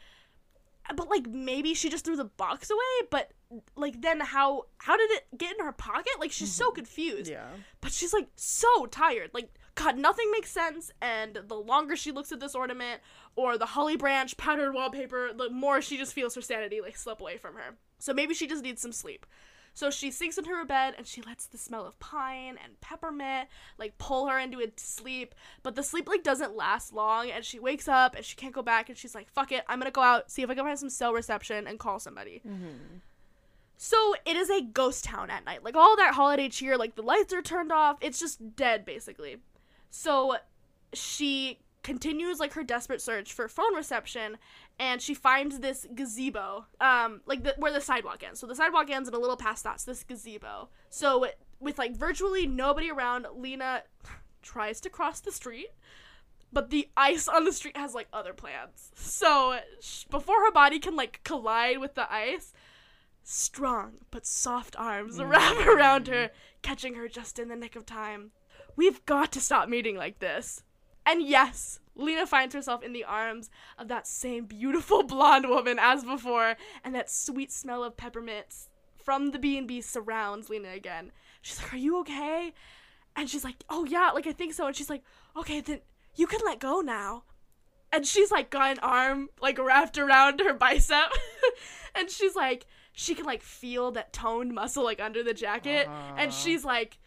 But like maybe she just threw the box away, but like then how how did it get in her pocket? Like she's so mm-hmm. confused. Yeah. But she's like so tired. Like God, nothing makes sense. And the longer she looks at this ornament or the holly branch patterned wallpaper, the more she just feels her sanity like slip away from her. So maybe she just needs some sleep. So she sinks into her bed and she lets the smell of pine and peppermint like pull her into a sleep. But the sleep like doesn't last long and she wakes up and she can't go back and she's like, fuck it, I'm gonna go out, see if I can find some cell reception and call somebody. Mm-hmm. So it is a ghost town at night. Like all that holiday cheer, like the lights are turned off. It's just dead basically. So she continues like her desperate search for phone reception and she finds this gazebo um like the, where the sidewalk ends. So the sidewalk ends and a little past that's this gazebo. So with like virtually nobody around, Lena tries to cross the street but the ice on the street has like other plans. So sh- before her body can like collide with the ice, strong but soft arms wrap around her, catching her just in the nick of time. We've got to stop meeting like this. And yes, Lena finds herself in the arms of that same beautiful blonde woman as before, and that sweet smell of peppermints from the B&B surrounds Lena again. She's like, "Are you okay?" And she's like, "Oh yeah, like I think so." And she's like, "Okay, then you can let go now." And she's like got an arm like wrapped around her bicep, and she's like, she can like feel that toned muscle like under the jacket, and she's like,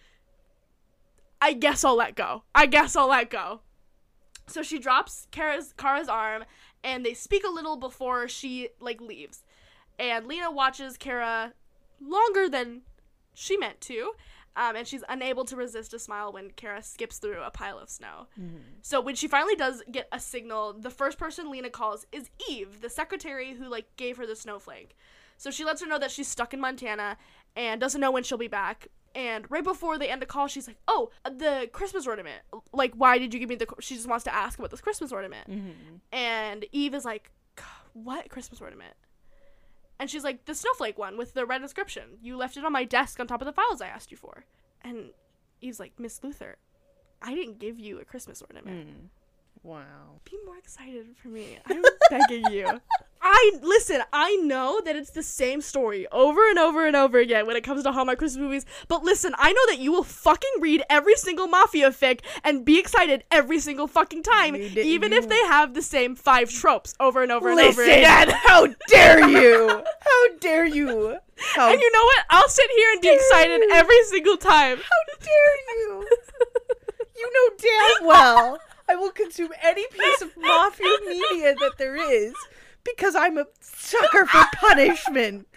"I guess I'll let go. I guess I'll let go." So she drops Kara's Kara's arm, and they speak a little before she like leaves. And Lena watches Kara longer than she meant to, um, and she's unable to resist a smile when Kara skips through a pile of snow. So when she finally does get a signal, the first person Lena calls is Eve, the secretary who like gave her the snowflake. So she lets her know that she's stuck in Montana and doesn't know when she'll be back. And right before they end the call, she's like, "Oh, the Christmas ornament. Like, why did you give me the?" She just wants to ask about this Christmas ornament. Mm-hmm. And Eve is like, "What Christmas ornament?" And she's like, "The snowflake one with the red inscription. You left it on my desk on top of the files I asked you for." And Eve's like, "Miss Luthor, I didn't give you a Christmas ornament. Mm. Wow. Be more excited for me. I'm begging you." I listen. I know that it's the same story over and over and over again when it comes to Hallmark Christmas movies. But listen, I know that you will fucking read every single mafia fic and be excited every single fucking time, did- even you- if they have the same five tropes over and over and over Listen, again. how dare you? How dare you? How And you know what? I'll sit here and be excited you. every single time. How dare you? You know damn well I will consume any piece of mafia media that there is because I'm a sucker for punishment.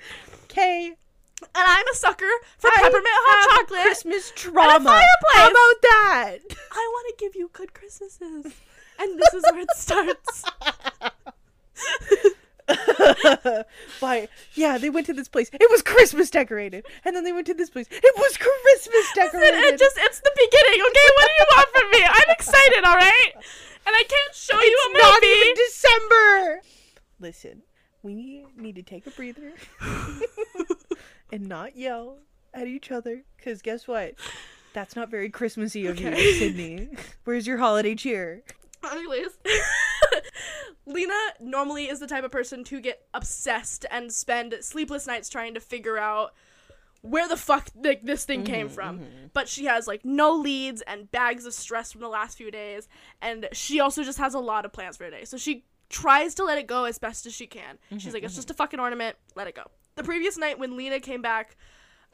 Okay? And I'm a sucker for I peppermint hot chocolate. Christmas trauma. fireplace. How about that? I want to give you good Christmases. And this is where it starts. Why? Yeah, they went to this place. It was Christmas decorated, and then they went to this place. It was Christmas Listen, decorated. it just it's the beginning, okay? What do you want from me? I'm excited, all right? And I can't show you a it's not movie. even December. Listen, we need to take a breather and not yell at each other. Because guess what? That's not very Christmassy of Okay. you, Sydney. Where's your holiday cheer? Anyways, Lena normally is the type of person to get obsessed and spend sleepless nights trying to figure out where the fuck like this thing mm-hmm, came from. Mm-hmm. But she has like no leads and bags of stress from the last few days, and she also just has a lot of plans for today. So she tries to let it go as best as she can. Mm-hmm, She's like, it's just a fucking ornament, let it go. The previous night when Lena came back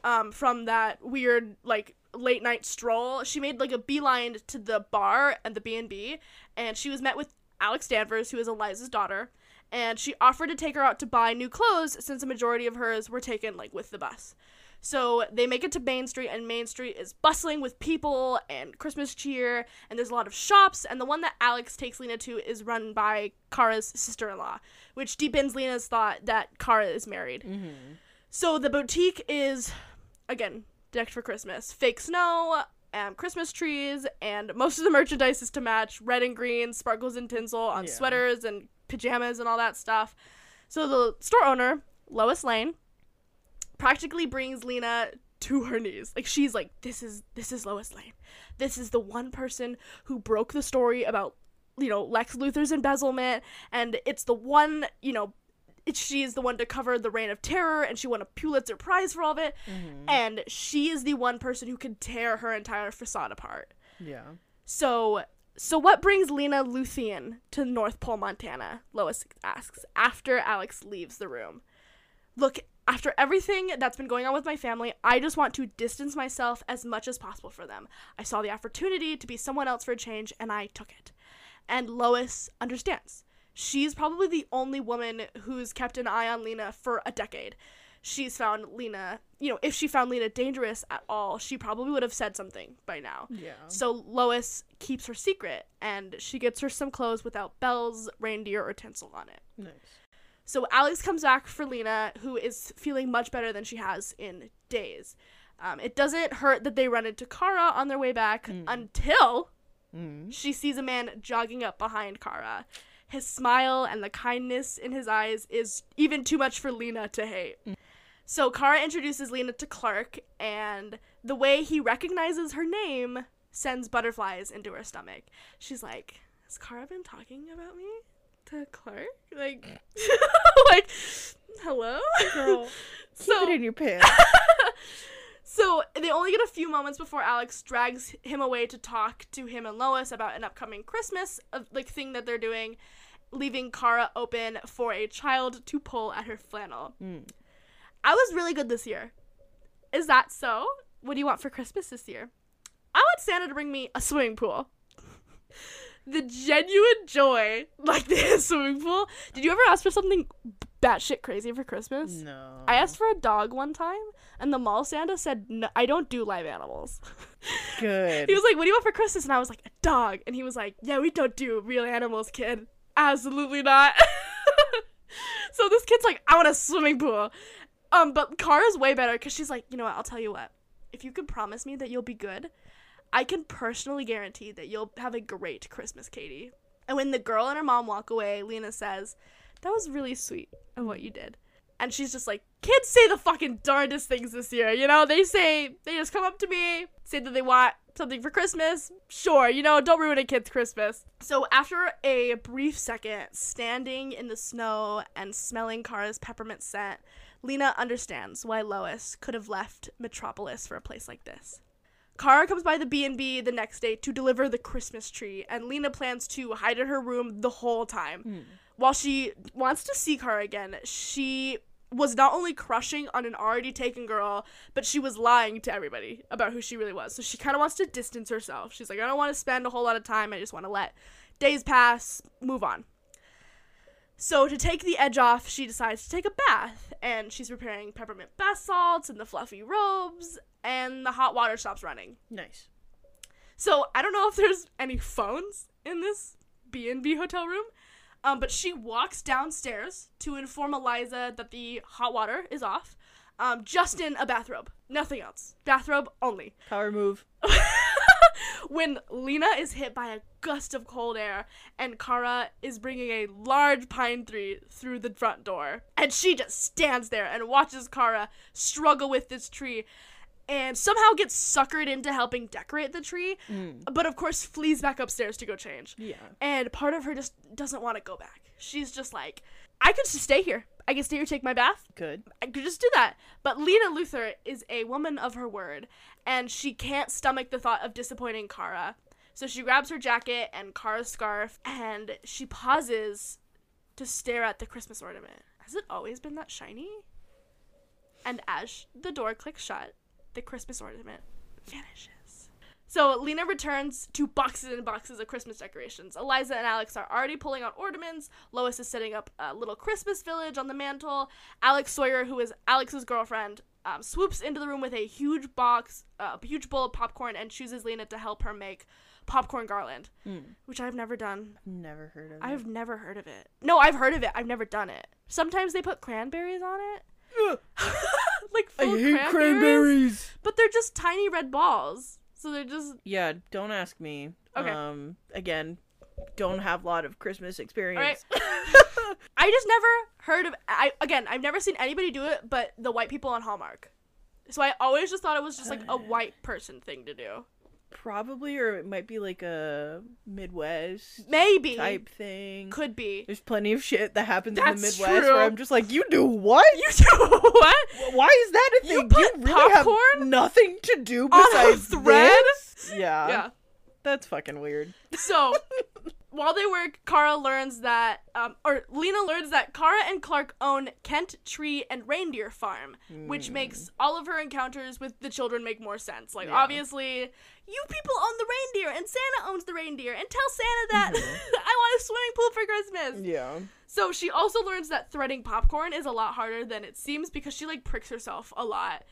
um, from that weird like late night stroll, she made like a beeline to the bar and the B and B, and she was met with Alex Danvers, who is Eliza's daughter, and she offered to take her out to buy new clothes since a majority of hers were taken like with the bus. So they make it to Main Street, and Main Street is bustling with people and Christmas cheer, and there's a lot of shops. And the one that Alex takes Lena to is run by Kara's sister in law, which deepens Lena's thought that Kara is married. Mm-hmm. So the boutique is, again, decked for Christmas. Fake snow, um, Christmas trees, and most of the merchandise is to match red and green, sparkles and tinsel on Yeah. sweaters and pajamas and all that stuff. So the store owner, Lois Lane, practically brings Lena to her knees. Like she's like, this is this is Lois Lane. This is the one person who broke the story about you know Lex Luthor's embezzlement, and it's the one you know. She is the one to cover the reign of terror, and she won a Pulitzer Prize for all of it. Mm-hmm. And she is the one person who can tear her entire facade apart. Yeah. So, so what brings Lena luthien to North Pole, Montana? Lois asks after Alex leaves the room. Look, after everything that's been going on with my family, I just want to distance myself as much as possible for them. I saw the opportunity to be someone else for a change, and I took it. And Lois understands. She's probably the only woman who's kept an eye on Lena for a decade. She's found Lena, you know, if she found Lena dangerous at all, she probably would have said something by now. Yeah. So Lois keeps her secret and she gets her some clothes without bells, reindeer, or tinsel on it. Nice. So Alex comes back for Lena, who is feeling much better than she has in days. Um, it doesn't hurt that they run into Kara on their way back until Mm. she sees a man jogging up behind Kara. His smile and the kindness in his eyes is even too much for Lena to hate. Mm. So Kara introduces Lena to Clark, and the way he recognizes her name sends butterflies into her stomach. She's like, "Has Kara been talking about me to Clark? Like, like, hello, Girl, keep So- it in your pants. So they only get a few moments before Alex drags him away to talk to him and Lois about an upcoming Christmas like thing that they're doing, leaving Kara open for a child to pull at her flannel. Mm. I was really good this year. Is that so? What do you want for Christmas this year? I want Santa to bring me a swimming pool. the genuine joy, like this swimming pool. Did you ever ask for something batshit crazy for Christmas? No. I asked for a dog one time, and the mall Santa said, no, I don't do live animals. Good. he was like, What do you want for Christmas? And I was like, A dog. And he was like, Yeah, we don't do real animals, kid. Absolutely not. so this kid's like, I want a swimming pool. Um, but Kara's way better because she's like, You know what? I'll tell you what. If you could promise me that you'll be good, I can personally guarantee that you'll have a great Christmas, Katie. And when the girl and her mom walk away, Lena says, That was really sweet of what you did. And she's just like, kids say the fucking darndest things this year, you know? They say, they just come up to me, say that they want something for Christmas. Sure, you know, don't ruin a kid's Christmas. So after a brief second, standing in the snow and smelling Kara's peppermint scent, Lena understands why Lois could have left Metropolis for a place like this. Kara comes by the B&B the next day to deliver the Christmas tree, and Lena plans to hide in her room the whole time. Hmm. While she wants to see Kara again, she was not only crushing on an already taken girl, but she was lying to everybody about who she really was. So she kind of wants to distance herself. She's like, I don't want to spend a whole lot of time. I just want to let days pass, move on. So to take the edge off, she decides to take a bath, and she's preparing peppermint bath salts and the fluffy robes, and the hot water stops running. Nice. So I don't know if there's any phones in this B and B hotel room, um, but she walks downstairs to inform Eliza that the hot water is off, um, just in a bathrobe, nothing else, bathrobe only. Power move. when Lena is hit by a gust of cold air and Kara is bringing a large pine tree through the front door. And she just stands there and watches Kara struggle with this tree and somehow gets suckered into helping decorate the tree, mm. but of course flees back upstairs to go change. Yeah. And part of her just doesn't want to go back. She's just like, I could just stay here. I can stay here, take my bath. Good. I could just do that. But Lena Luthor is a woman of her word, and she can't stomach the thought of disappointing Kara. So she grabs her jacket and Kara's scarf, and she pauses to stare at the Christmas ornament. Has it always been that shiny? And as the door clicks shut, the Christmas ornament vanishes. So Lena returns to boxes and boxes of Christmas decorations. Eliza and Alex are already pulling out ornaments. Lois is setting up a little Christmas village on the mantle. Alex Sawyer, who is Alex's girlfriend, um, swoops into the room with a huge box, uh, a huge bowl of popcorn, and chooses Lena to help her make popcorn garland, which I've never done. Never heard of. I've never heard of it. No, I've heard of it. I've never done it. Sometimes they put cranberries on it, like I full hate cranberries. but they're just tiny red balls. So they're just Yeah, don't ask me. Okay. Um, again, don't have a lot of Christmas all right. experience. I just never heard of I again, I've never seen anybody do it but the white people on Hallmark. So I always just thought it was just like a white person thing to do. Probably, or it might be like a Midwest Maybe type thing. could be. There's plenty of shit that happens in the Midwest true. where I'm just like, you do what? You do what? Why is that a You thing? put really have nothing to do on a besides thread? this? Yeah, Yeah. that's fucking weird. So while they work, Kara learns that, um, or Lena learns that Kara and Clark own Kent Tree and Reindeer Farm, which Hmm. makes all of her encounters with the children make more sense. Like, Yeah. obviously, you people own the reindeer, and Santa owns the reindeer, and tell Santa that I want a swimming pool for Christmas. Yeah. So she also learns that threading popcorn is a lot harder than it seems because she like pricks herself a lot.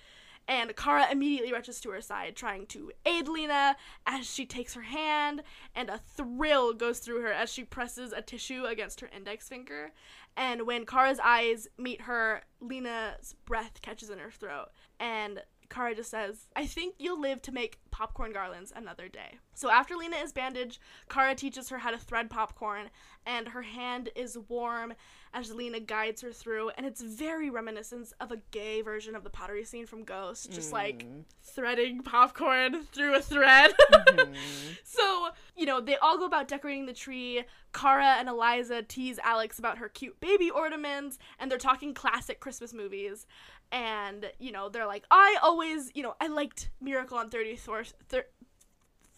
And Kara immediately rushes to her side, trying to aid Lena as she takes her hand, and a thrill goes through her as she presses a tissue against her index finger. And when Kara's eyes meet her, Lena's breath catches in her throat. And Kara just says, I think you'll live to make popcorn garlands another day. So after Lena is bandaged, Kara teaches her how to thread popcorn, and her hand is warm as Lena guides her through, and it's very reminiscent of a gay version of the pottery scene from Ghost, just like mm. threading popcorn through a thread. Mm-hmm. so, you know, they all go about decorating the tree. Kara and Eliza tease Alex about her cute baby ornaments, and they're talking classic Christmas movies. And, you know, they're like, I always, you know, I liked Miracle on 34th, thir-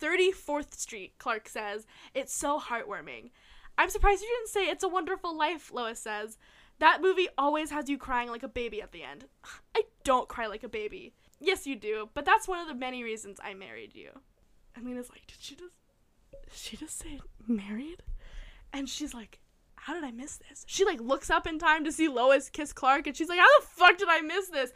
34th Street, Clark says. It's so heartwarming. I'm surprised you didn't say It's a Wonderful Life, Lois says. That movie always has you crying like a baby at the end. I don't cry like a baby. Yes, you do, but that's one of the many reasons I married you. And Lena's like, did she just, she just say married? And she's like, how did I miss this? She like looks up in time to see Lois kiss Clark, and she's like, how the fuck did I miss this?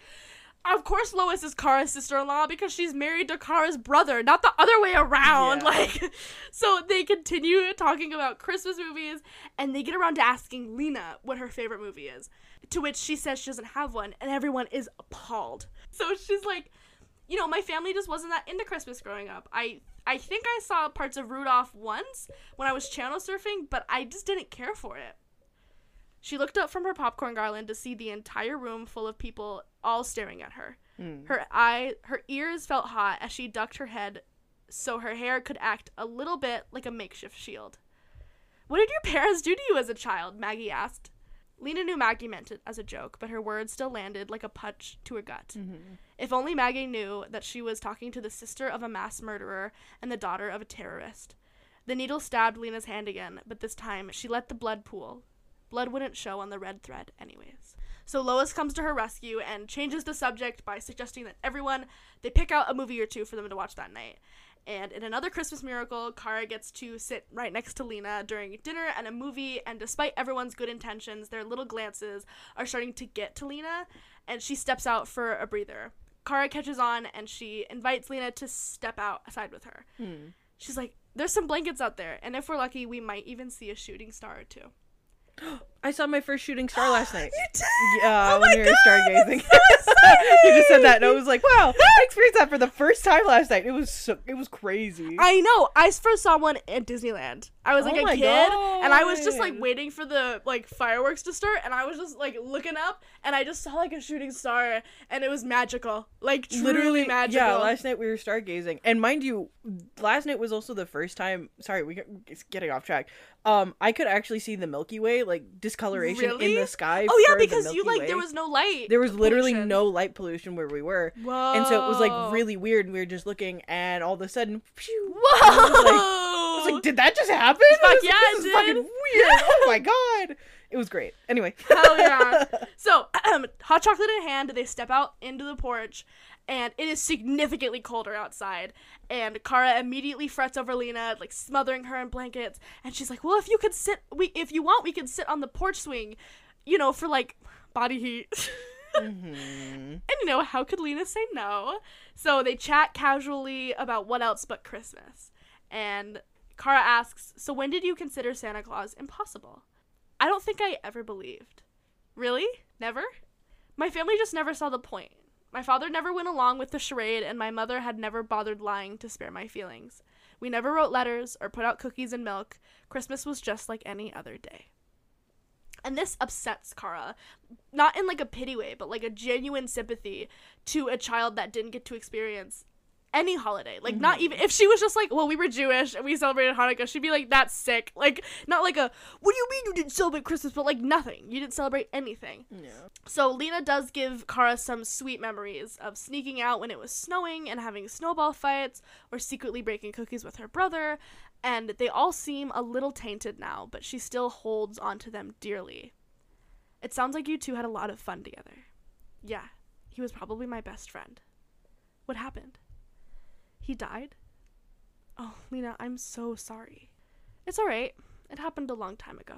Of course, Lois is Kara's sister-in-law because she's married to Kara's brother, not the other way around. Yeah. Like, so they continue talking about Christmas movies, and they get around to asking Lena what her favorite movie is. To which she says she doesn't have one, and everyone is appalled. So she's like, you know, my family just wasn't that into Christmas growing up. I I think I saw parts of Rudolph once when I was channel surfing, but I just didn't care for it. She looked up from her popcorn garland to see the entire room full of people all staring at her. Hmm. Her eye her ears felt hot as she ducked her head so her hair could act a little bit like a makeshift shield. What did your parents do to you as a child? Maggie asked. Lena knew Maggie meant it as a joke, but her words still landed like a punch to her gut. Mm-hmm. If only Maggie knew that she was talking to the sister of a mass murderer and the daughter of a terrorist. The needle stabbed Lena's hand again, but this time she let the blood pool. Blood wouldn't show on the red thread, anyways. So Lois comes to her rescue and changes the subject by suggesting that everyone they pick out a movie or two for them to watch that night. And in another Christmas miracle, Kara gets to sit right next to Lena during dinner and a movie, and despite everyone's good intentions, their little glances are starting to get to Lena, and she steps out for a breather. Kara catches on and she invites Lena to step out aside with her. Hmm. She's like, There's some blankets out there, and if we're lucky, we might even see a shooting star or two. I saw my first shooting star last night. You did? Yeah, Oh when we were stargazing. so you just said that, and I was like, "Wow, I experienced that for the first time last night. It was so, it was crazy." I know. I first saw one at Disneyland. I was like Oh a kid, and I was just like waiting for the like fireworks to start, and I was just like looking up, and I just saw like a shooting star, and it was magical, like truly Literally, magical. yeah. Last night we were stargazing, and mind you, last night was also the first time. Sorry, we it's getting off track. Um, I could actually see the Milky Way, like discoloration in Really? the sky. oh yeah, because you like there was no light. there was literally pollution. no light pollution where we were, Whoa. and so it was like really weird. And we were just looking, and all of a sudden, phew, Whoa. I was like- I was like, did that just happen? Fuck was like, yeah, this is fucking weird. Oh my god, it was great. Anyway, Hell yeah. So, hot chocolate in hand, they step out into the porch, and it is significantly colder outside. And Kara immediately frets over Lena, like smothering her in blankets. And she's like, "Well, if you could sit, we if you want, we can sit on the porch swing, you know, for like body heat." Mm-hmm. And you know, how could Lena say no? So they chat casually about what else but Christmas. And Kara asks, So when did you consider Santa Claus impossible? I don't think I ever believed. Really? Never? My family just never saw the point. My father never went along with the charade, and my mother had never bothered lying to spare my feelings. We never wrote letters or put out cookies and milk. Christmas was just like any other day. And this upsets Kara, not in like a pity way, but like a genuine sympathy to a child that didn't get to experience any holiday. Like not mm-hmm. even if she was just like, well, we were Jewish and we celebrated Hanukkah, she'd be like, that's sick. Like not like a what do you mean you didn't celebrate Christmas, but like nothing. You didn't celebrate anything. Yeah. So Lena does give Kara some sweet memories of sneaking out when it was snowing and having snowball fights or secretly breaking cookies with her brother, and they all seem a little tainted now, but she still holds onto them dearly. It sounds like you two had a lot of fun together. Yeah, he was probably my best friend. What happened? He died? Oh, Lena, I'm so sorry. It's alright. It happened a long time ago.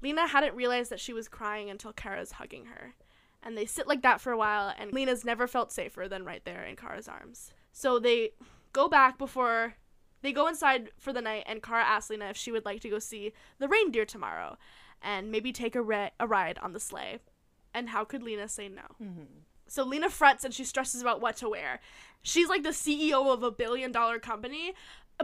Lena hadn't realized that she was crying until Kara's hugging her. And they sit like that for a while, and Lena's never felt safer than right there in Kara's arms. So they go back before they go inside for the night, and Kara asks Lena if she would like to go see the reindeer tomorrow and maybe take a, ri- a ride on the sleigh. And how could Lena say no? Mm-hmm. So Lena frets and she stresses about what to wear. She's like the CEO of a billion dollar company,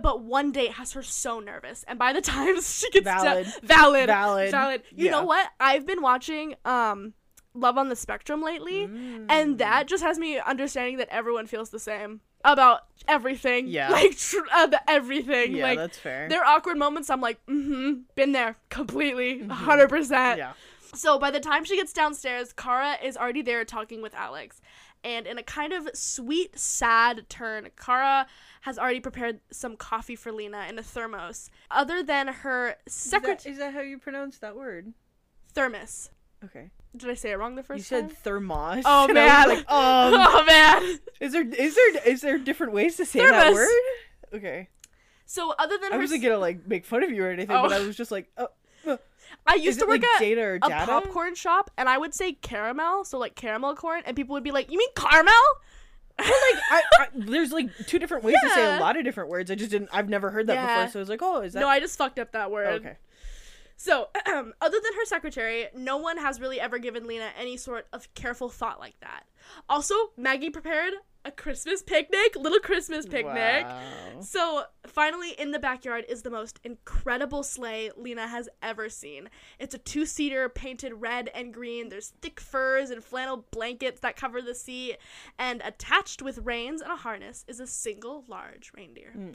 but one date has her so nervous. And by the time she gets Valid. valid, Valid. valid. You Yeah. know what? I've been watching um Love on the Spectrum lately, Mm. and that just has me understanding that everyone feels the same about everything. Yeah. like tr- about everything. Yeah, like that's fair. there are awkward moments. I'm like, mm-hmm, been there completely, 100 percent. yeah. So by the time she gets downstairs, Kara is already there talking with Alex. And in a kind of sweet, sad turn, Kara has already prepared some coffee for Lena in a thermos. Other than her Is secret that, is that how you pronounce that word? thermos. Okay. Did I say it wrong the first time? You said time? thermos. Oh, and I was man. like, um, oh man. is there is there is there different ways to say that word? Okay. So other than I wasn't s- gonna like make fun of you or anything, Oh. but I was just like, oh, I used to work like at Jada or a popcorn shop, and I would say caramel, so like caramel corn, and people would be like, "You mean caramel?" like I, I, there's like two different ways to say a lot of different words. I just didn't. I've never heard that Yeah. before, so I was like, oh, is that no, I just fucked up that word. Oh, okay? So, other than her secretary, no one has really ever given Lena any sort of careful thought like that. Also, Maggie prepared a Christmas picnic, little Christmas picnic. Wow. So, finally, in the backyard is the most incredible sleigh Lena has ever seen. It's a two seater painted red and green. There's thick furs and flannel blankets that cover the seat. And attached with reins and a harness is a single large reindeer. Hmm.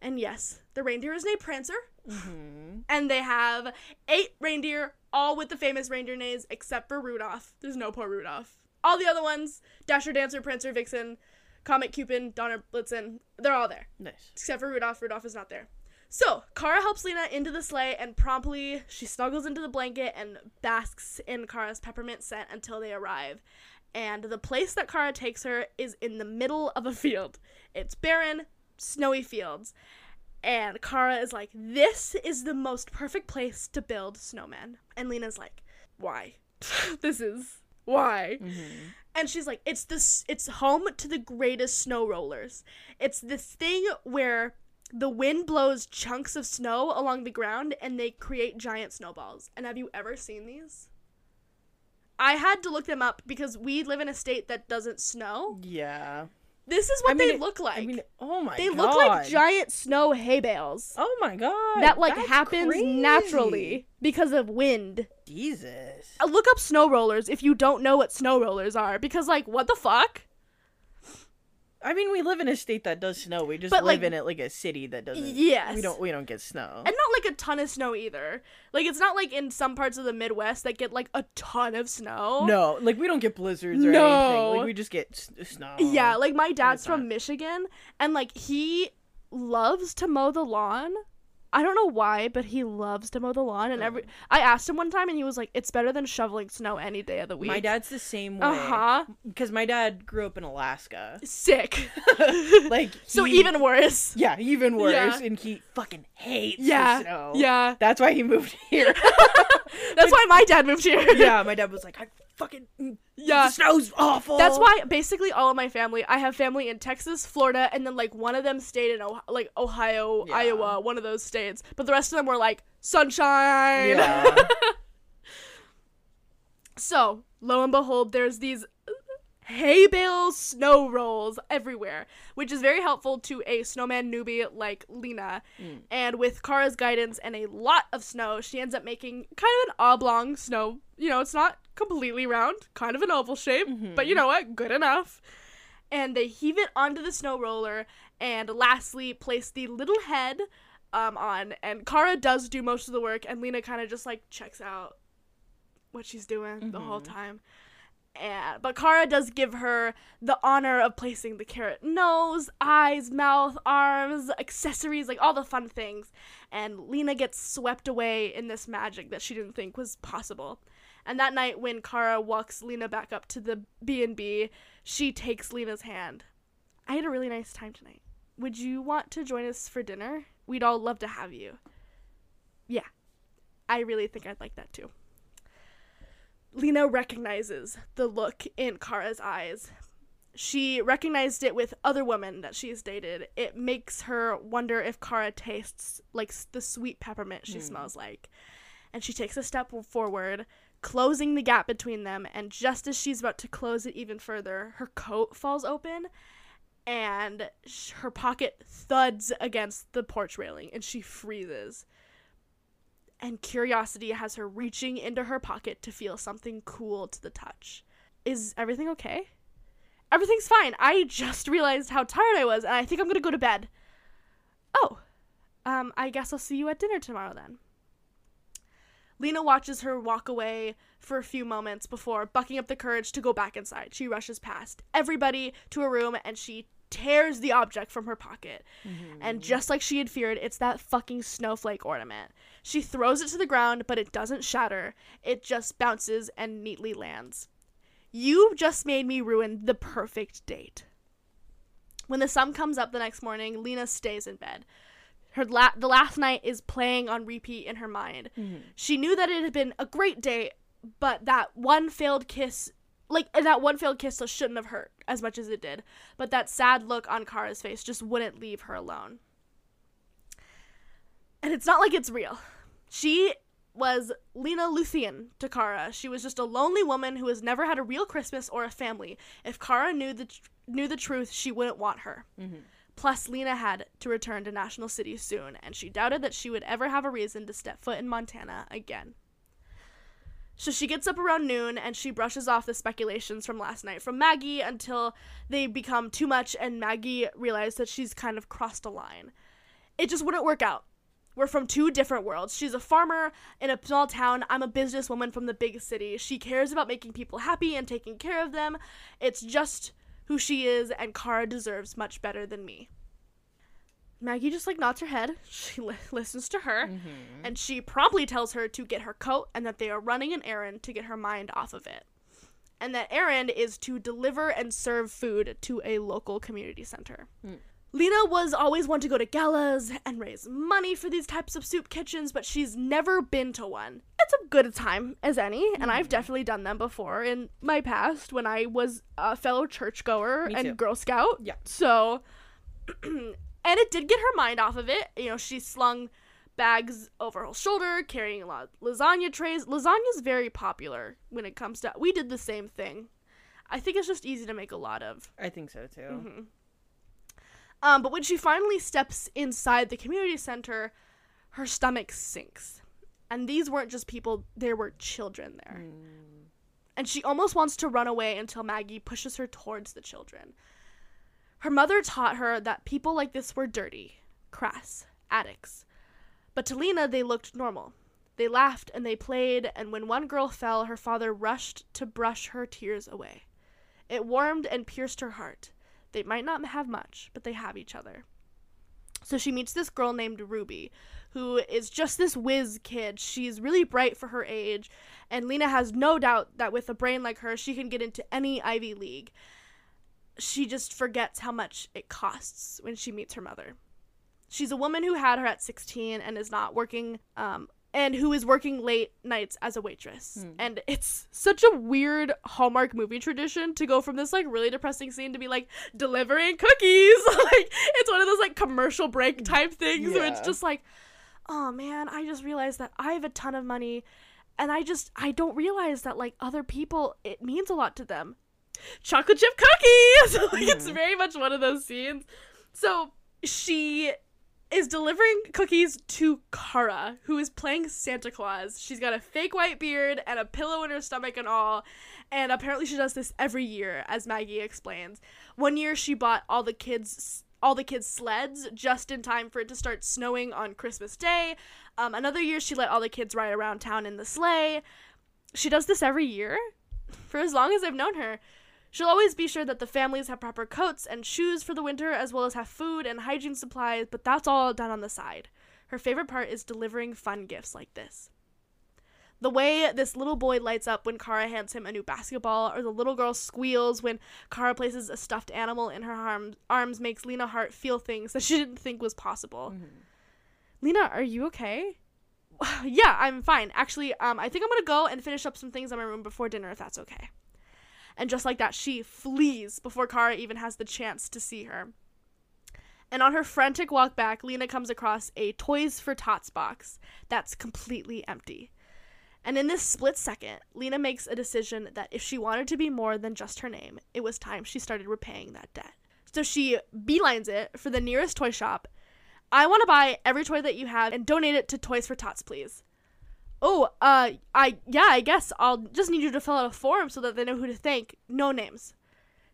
And yes, the reindeer is named Prancer. Mm-hmm. And they have eight reindeer, all with the famous reindeer names, except for Rudolph. There's no poor Rudolph. All the other ones Dasher, Dancer, Prancer, Vixen, Comet, Cupid, Donner, Blitzen they're all there Nice. except for Rudolph. Rudolph is not there. So, Kara helps Lena into the sleigh and promptly she snuggles into the blanket and basks in Kara's peppermint scent until they arrive. And the place that Kara takes her is in the middle of a field. It's barren, snowy fields. And Kara is like, This is the most perfect place to build snowmen. And Lena's like, Why? this is why? Mm-hmm. And she's like, it's this it's home to the greatest snow rollers. It's this thing where the wind blows chunks of snow along the ground and they create giant snowballs. And have you ever seen these? I had to look them up because we live in a state that doesn't snow. Yeah. This is what I mean, they it- look like. I mean, oh my god. they god. look like giant snow hay bales. Oh my god. that like happens crazy. naturally because of wind. Jesus. Uh, Look up snow rollers if you don't know what snow rollers are because like what the fuck? I mean, we live in a state that does snow. We just But, live like- in it like a city that doesn't. Yes. We don't. We don't get snow. and not like a ton of snow either. Like it's not like in some parts of the Midwest that get like a ton of snow. no, like we don't get blizzards or No. anything. Like we just get s- snow. Yeah, like my dad's from. Michigan and like he loves to mow the lawn. I don't know why, but he loves to mow the lawn and every I asked him one time and he was like it's better than shoveling snow any day of the week. My dad's the same way. Uh-huh. Because my dad grew up in Alaska. Sick. like so even worse. Yeah, even worse. Yeah. And he fucking hates the Yeah. snow. Yeah. That's why he moved here. That's why my dad moved here. yeah, my dad was like, I fucking mm, Yeah. the snow's awful. That's why basically all of my family, I have family in Texas, Florida, and then like one of them stayed in Ohio, like Ohio, Yeah. Iowa, one of those states. But the rest of them were like sunshine. Yeah. So, lo and behold, there's these hay bale snow rolls everywhere, which is very helpful to a snowman newbie like Lena. Mm. And with Kara's guidance and a lot of snow, she ends up making kind of an oblong snow. You know, it's not completely round, kind of an oval shape, but you know what? Good enough. And they heave it onto the snow roller, and lastly, place the little head um, on. And Kara does do most of the work, and Lena kind of just like checks out what she's doing the whole time. And but Kara does give her the honor of placing the carrot nose, eyes, mouth, arms, accessories, like all the fun things. And Lena gets swept away in this magic that she didn't think was possible. And that night when Kara walks Lena back up to the B&B, she takes Lena's hand. I had a really nice time tonight. Would you want to join us for dinner? We'd all love to have you. Yeah. I really think I'd like that too. Lena recognizes the look in Kara's eyes. She recognized it with other women that she's dated. It makes her wonder if Kara tastes like the sweet peppermint she hmm. smells like. And she takes a step forward, closing the gap between them. And just as she's about to close it even further, her coat falls open and her pocket thuds against the porch railing and she freezes and curiosity has her reaching into her pocket to feel something cool to the touch. Is everything okay? Everything's fine. I just realized how tired I was and I think I'm going to go to bed. Oh. Um I guess I'll see you at dinner tomorrow then. Lena watches her walk away for a few moments before bucking up the courage to go back inside. She rushes past everybody to a room and she tears the object from her pocket. Mm-hmm. And just like she had feared, it's that fucking snowflake ornament. She throws it to the ground, but it doesn't shatter. It just bounces and neatly lands. You just made me ruin the perfect date. When the sun comes up the next morning, Lena stays in bed. Her la- the last night is playing on repeat in her mind. Mm-hmm. She knew that it had been a great day, but that one failed kiss, like and that one failed kiss, shouldn't have hurt as much as it did. But that sad look on Kara's face just wouldn't leave her alone. And it's not like it's real. She was Lena Luthien to Kara. She was just a lonely woman who has never had a real Christmas or a family. If Kara knew the tr- knew the truth, she wouldn't want her. Mm-hmm. Plus, Lena had to return to National City soon, and she doubted that she would ever have a reason to step foot in Montana again. So she gets up around noon and she brushes off the speculations from last night from Maggie until they become too much and Maggie realizes that she's kind of crossed a line. It just wouldn't work out. We're from two different worlds. She's a farmer in a small town. I'm a businesswoman from the big city. She cares about making people happy and taking care of them. It's just who she is, and Kara deserves much better than me. Maggie just like nods her head. She li- listens to her, mm-hmm. and she promptly tells her to get her coat and that they are running an errand to get her mind off of it. And that errand is to deliver and serve food to a local community center. Hmm. Lena was always one to go to galas and raise money for these types of soup kitchens, but she's never been to one. It's a good time as any, and I've definitely done them before in my past when I was a fellow churchgoer Me and too. Girl Scout. Yeah. So, and it did get her mind off of it. You know, she slung bags over her shoulder, carrying a lot of lasagna trays. Lasagna is very popular when it comes to. We did the same thing. I think it's just easy to make a lot of. I think so too. Mm-hmm. Um, but when she finally steps inside the community center, her stomach sinks. And these weren't just people, there were children there. And she almost wants to run away until Maggie pushes her towards the children. Her mother taught her that people like this were dirty, crass, addicts. But to Lena, they looked normal. They laughed and they played, and when one girl fell, her father rushed to brush her tears away. It warmed and pierced her heart. They might not have much, but they have each other. So she meets this girl named Ruby, who is just this whiz kid. She's really bright for her age, and Lena has no doubt that with a brain like her, she can get into any Ivy League. She just forgets how much it costs when she meets her mother. She's a woman who had her at 16 and is not working um, and who is working late nights as a waitress. And it's such a weird Hallmark movie tradition to go from this like really depressing scene to be like delivering cookies. like it's one of those like commercial break type things where it's just like, oh man, I just realized that I have a ton of money and I just I don't realize that like other people it means a lot to them. chocolate chip cookies. like it's Mhm. very much one of those scenes. So she is delivering cookies to Kara, who is playing Santa Claus. She's got a fake white beard and a pillow in her stomach and all. And apparently she does this every year, as Maggie explains. One year she bought all the kids all the kids sleds just in time for it to start snowing on Christmas Day. Um, another year she let all the kids ride around town in the sleigh. She does this every year for as long as I've known her. She'll always be sure that the families have proper coats and shoes for the winter, as well as have food and hygiene supplies, but that's all done on the side. Her favorite part is delivering fun gifts like this. The way this little boy lights up when Kara hands him a new basketball, or the little girl squeals when Kara places a stuffed animal in her arm- arms, makes Lena Hart feel things that she didn't think was possible. Lena, are you okay? yeah, I'm fine. Actually, um, I think I'm gonna go and finish up some things in my room before dinner, if that's okay. And just like that, she flees before Kara even has the chance to see her. And on her frantic walk back, Lena comes across a Toys for Tots box that's completely empty. And in this split second, Lena makes a decision that if she wanted to be more than just her name, it was time she started repaying that debt. So she beelines it for the nearest toy shop. I want to buy every toy that you have and donate it to Toys for Tots, please. Oh, uh, I, yeah, I guess I'll just need you to fill out a form so that they know who to thank. No names.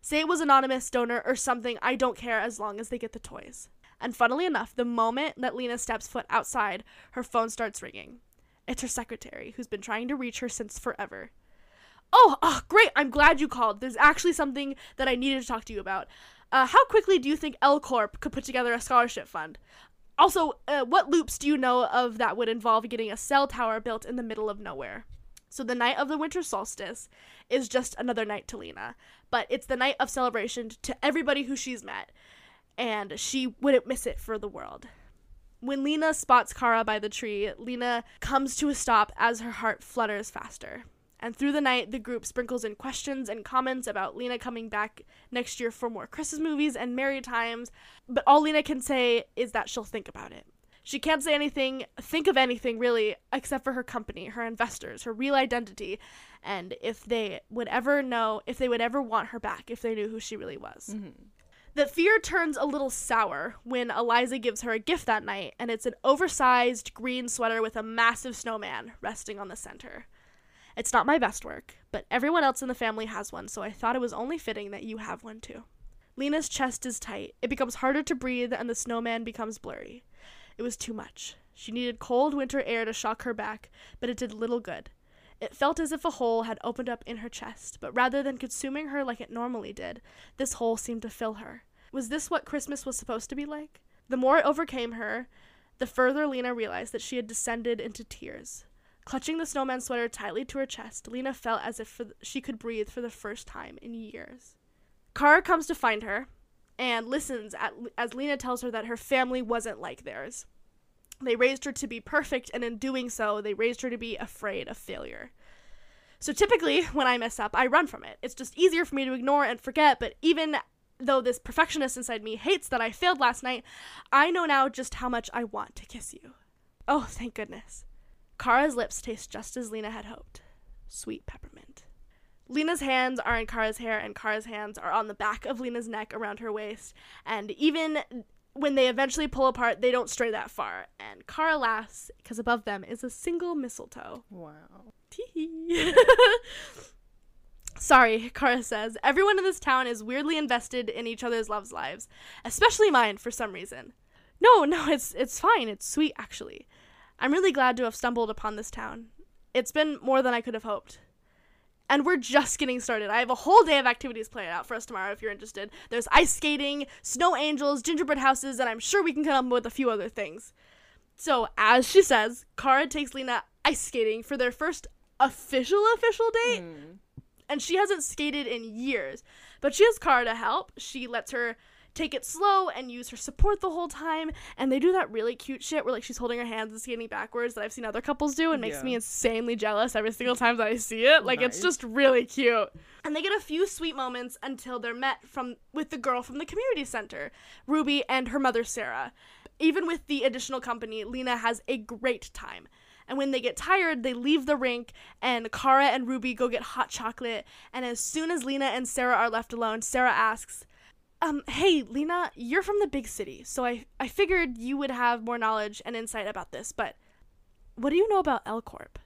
Say it was anonymous donor or something, I don't care as long as they get the toys. And funnily enough, the moment that Lena steps foot outside, her phone starts ringing. It's her secretary, who's been trying to reach her since forever. Oh, oh, great, I'm glad you called. There's actually something that I needed to talk to you about. Uh, how quickly do you think L Corp could put together a scholarship fund? Also, uh, what loops do you know of that would involve getting a cell tower built in the middle of nowhere? So the night of the winter solstice is just another night to Lena, but it's the night of celebration to everybody who she's met, and she wouldn't miss it for the world. When Lena spots Kara by the tree, Lena comes to a stop as her heart flutters faster. And through the night, the group sprinkles in questions and comments about Lena coming back next year for more Christmas movies and merry times, but all Lena can say is that she'll think about it. She can't say anything, think of anything really, except for her company, her investors, her real identity, and if they would ever know, if they would ever want her back, if they knew who she really was. Mm-hmm. The fear turns a little sour when Eliza gives her a gift that night, and it's an oversized green sweater with a massive snowman resting on the center. It's not my best work, but everyone else in the family has one, so I thought it was only fitting that you have one too. Lena's chest is tight. It becomes harder to breathe, and the snowman becomes blurry. It was too much. She needed cold winter air to shock her back, but it did little good. It felt as if a hole had opened up in her chest, but rather than consuming her like it normally did, this hole seemed to fill her. Was this what Christmas was supposed to be like? The more it overcame her, the further Lena realized that she had descended into tears. Clutching the snowman sweater tightly to her chest, Lena felt as if th- she could breathe for the first time in years. Kara comes to find her and listens at, as Lena tells her that her family wasn't like theirs. They raised her to be perfect, and in doing so, they raised her to be afraid of failure. So typically, when I mess up, I run from it. It's just easier for me to ignore and forget, but even though this perfectionist inside me hates that I failed last night, I know now just how much I want to kiss you. Oh, thank goodness. Kara's lips taste just as Lena had hoped sweet peppermint. Lena's hands are in Kara's hair, and Kara's hands are on the back of Lena's neck around her waist. And even when they eventually pull apart, they don't stray that far. And Kara laughs because above them is a single mistletoe. Wow. Tee. Sorry, Kara says. Everyone in this town is weirdly invested in each other's loves lives, especially mine for some reason. No, no, it's it's fine. It's sweet actually. I'm really glad to have stumbled upon this town. It's been more than I could have hoped. And we're just getting started. I have a whole day of activities planned out for us tomorrow if you're interested. There's ice skating, snow angels, gingerbread houses, and I'm sure we can come up with a few other things. So, as she says, Kara takes Lena ice skating for their first official official date Hmm. and she hasn't skated in years. But she has Kara to help. She lets her take it slow and use her support the whole time. And they do that really cute shit where like she's holding her hands and skating backwards that I've seen other couples do and makes Yeah. me insanely jealous every single time that I see it. Like it's just really cute. And they get a few sweet moments until they're met from with the girl from the community center, Ruby and her mother Sarah. Even with the additional company, Lena has a great time. And when they get tired, they leave the rink, and Kara and Ruby go get hot chocolate. And as soon as Lena and Sarah are left alone, Sarah asks, um, hey, Lena, you're from the big city, so I, I figured you would have more knowledge and insight about this, but what do you know about L Corp?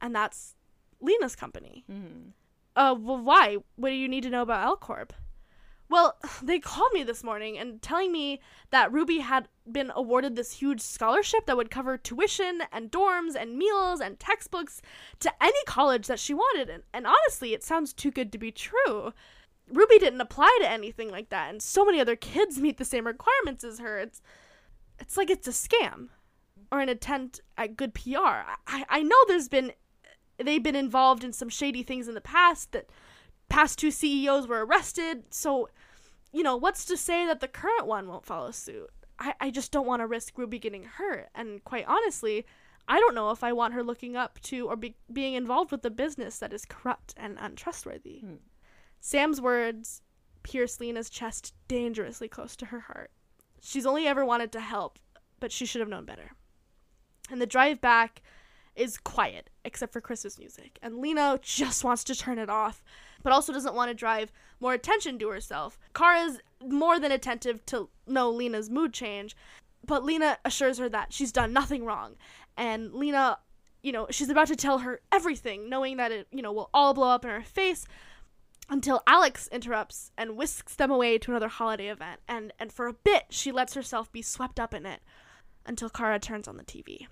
And that's Lena's company. Mm. Uh, well, why? What do you need to know about L Corp? Well, they called me this morning and telling me that Ruby had been awarded this huge scholarship that would cover tuition and dorms and meals and textbooks to any college that she wanted. And, and honestly, it sounds too good to be true. Ruby didn't apply to anything like that, and so many other kids meet the same requirements as her. It's, it's like it's a scam or an attempt at good PR. I, I know there's been they've been involved in some shady things in the past that past two CEOs were arrested. So, you know, what's to say that the current one won't follow suit? I, I just don't want to risk Ruby getting hurt. And quite honestly, I don't know if I want her looking up to or be, being involved with a business that is corrupt and untrustworthy. Hmm. Sam's words pierce Lena's chest dangerously close to her heart. She's only ever wanted to help, but she should have known better. And the drive back is quiet, except for Christmas music. And Lena just wants to turn it off, but also doesn't want to drive more attention to herself. Kara's more than attentive to know Lena's mood change, but Lena assures her that she's done nothing wrong. And Lena, you know, she's about to tell her everything, knowing that it, you know, will all blow up in her face until Alex interrupts and whisks them away to another holiday event. And and for a bit, she lets herself be swept up in it until Kara turns on the TV.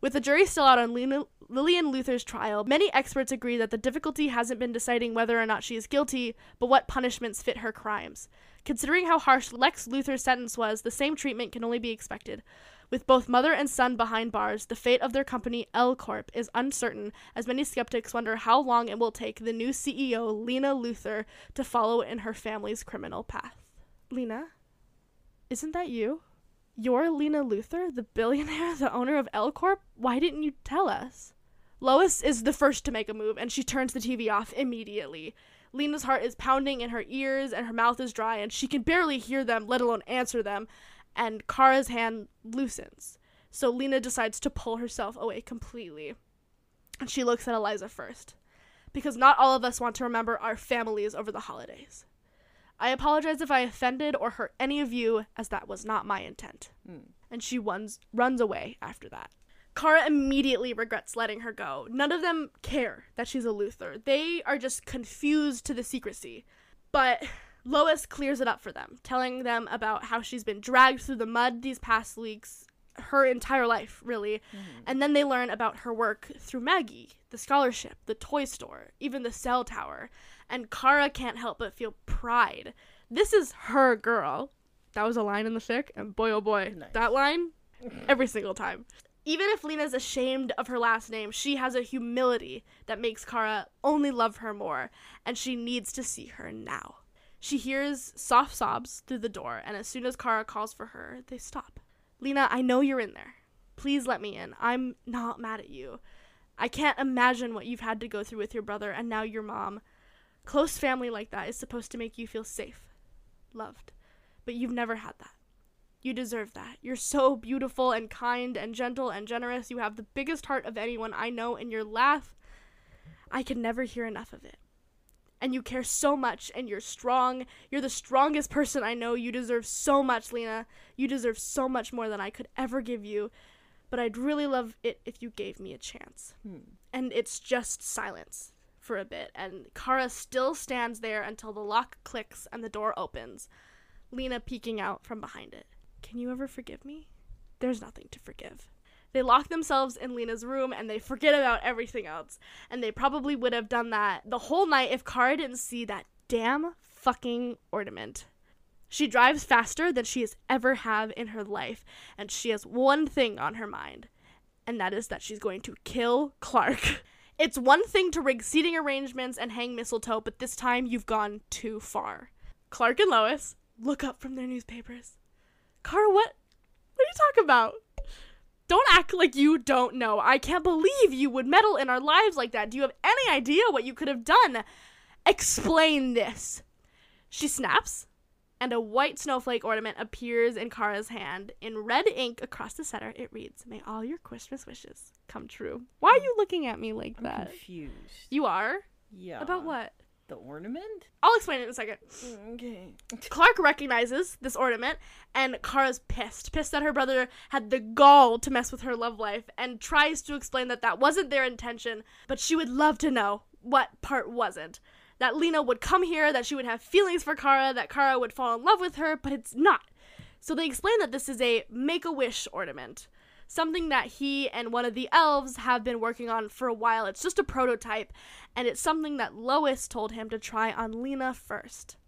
With the jury still out on Lillian Luthor's trial, many experts agree that the difficulty hasn't been deciding whether or not she is guilty, but what punishments fit her crimes. Considering how harsh Lex Luthor's sentence was, the same treatment can only be expected. With both mother and son behind bars, the fate of their company, L Corp, is uncertain, as many skeptics wonder how long it will take the new CEO, Lena Luthor, to follow in her family's criminal path. Lena? Isn't that you? You're Lena Luthor, the billionaire, the owner of L Corp? Why didn't you tell us? Lois is the first to make a move, and she turns the TV off immediately. Lena's heart is pounding in her ears, and her mouth is dry, and she can barely hear them, let alone answer them. And Kara's hand loosens. So Lena decides to pull herself away completely. And she looks at Eliza first. Because not all of us want to remember our families over the holidays. I apologize if I offended or hurt any of you, as that was not my intent. Hmm. And she runs, runs away after that. Kara immediately regrets letting her go. None of them care that she's a Luthor. They are just confused to the secrecy. But Lois clears it up for them, telling them about how she's been dragged through the mud these past weeks, her entire life, really. Mm-hmm. And then they learn about her work through Maggie, the scholarship, the toy store, even the cell tower. And Kara can't help but feel pride. This is her girl. That was a line in the fic, and boy oh boy, Nice. that line every single time. Even if Lena's ashamed of her last name, she has a humility that makes Kara only love her more, and she needs to see her now. She hears soft sobs through the door, and as soon as Kara calls for her, they stop. Lena, I know you're in there. Please let me in. I'm not mad at you. I can't imagine what you've had to go through with your brother and now your mom. Close family like that is supposed to make you feel safe, loved. But you've never had that. You deserve that. You're so beautiful and kind and gentle and generous. You have the biggest heart of anyone I know, and your laugh, I can never hear enough of it. And you care so much, and you're strong. You're the strongest person I know. You deserve so much, Lena. You deserve so much more than I could ever give you. But I'd really love it if you gave me a chance. Hmm. And it's just silence for a bit, and Kara still stands there until the lock clicks and the door opens, Lena peeking out from behind it. Can you ever forgive me? There's nothing to forgive. They lock themselves in Lena's room and they forget about everything else. And they probably would have done that the whole night if Kara didn't see that damn fucking ornament. She drives faster than she has ever have in her life, and she has one thing on her mind, and that is that she's going to kill Clark. It's one thing to rig seating arrangements and hang mistletoe, but this time you've gone too far. Clark and Lois look up from their newspapers. Kara, what? What are you talking about? Don't act like you don't know. I can't believe you would meddle in our lives like that. Do you have any idea what you could have done? Explain this. She snaps, and a white snowflake ornament appears in Kara's hand. In red ink across the center, it reads, May all your Christmas wishes come true. Why are you looking at me like I'm that? confused. You are? Yeah. About what? The ornament? I'll explain it in a second. Okay. Clark recognizes this ornament, and Kara's pissed. Pissed that her brother had the gall to mess with her love life, and tries to explain that that wasn't their intention, but she would love to know what part wasn't. That Lena would come here, that she would have feelings for Kara, that Kara would fall in love with her, but it's not. So they explain that this is a make a wish ornament. Something that he and one of the elves have been working on for a while. It's just a prototype, and it's something that Lois told him to try on Lena first.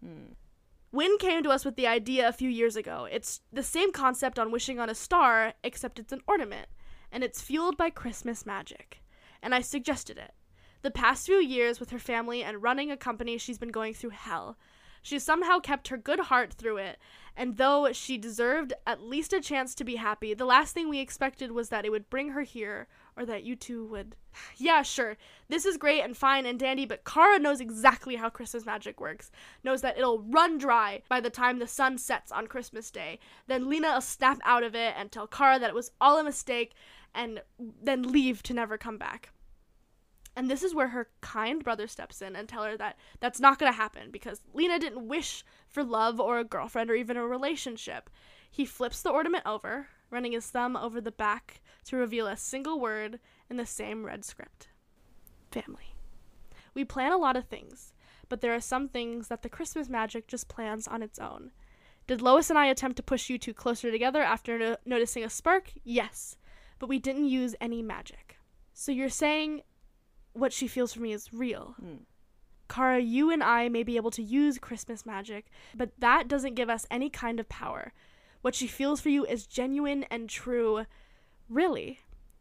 Winn came to us with the idea a few years ago. It's the same concept on wishing on a star, except it's an ornament, and it's fueled by Christmas magic. And I suggested it. The past few years with her family and running a company, she's been going through hell. She somehow kept her good heart through it, and though she deserved at least a chance to be happy, the last thing we expected was that it would bring her here, or that you two would. Yeah, sure, this is great and fine and dandy, but Kara knows exactly how Christmas magic works. Knows that it'll run dry by the time the sun sets on Christmas Day. Then Lena will snap out of it and tell Kara that it was all a mistake, and then leave to never come back. And this is where her kind brother steps in and tell her that that's not going to happen because Lena didn't wish for love or a girlfriend or even a relationship. He flips the ornament over, running his thumb over the back to reveal a single word in the same red script. Family. We plan a lot of things, but there are some things that the Christmas magic just plans on its own. Did Lois and I attempt to push you two closer together after no- noticing a spark? Yes, but we didn't use any magic. So you're saying what she feels for me is real. Hmm. Kara, you and I may be able to use Christmas magic, but that doesn't give us any kind of power. What she feels for you is genuine and true. Really,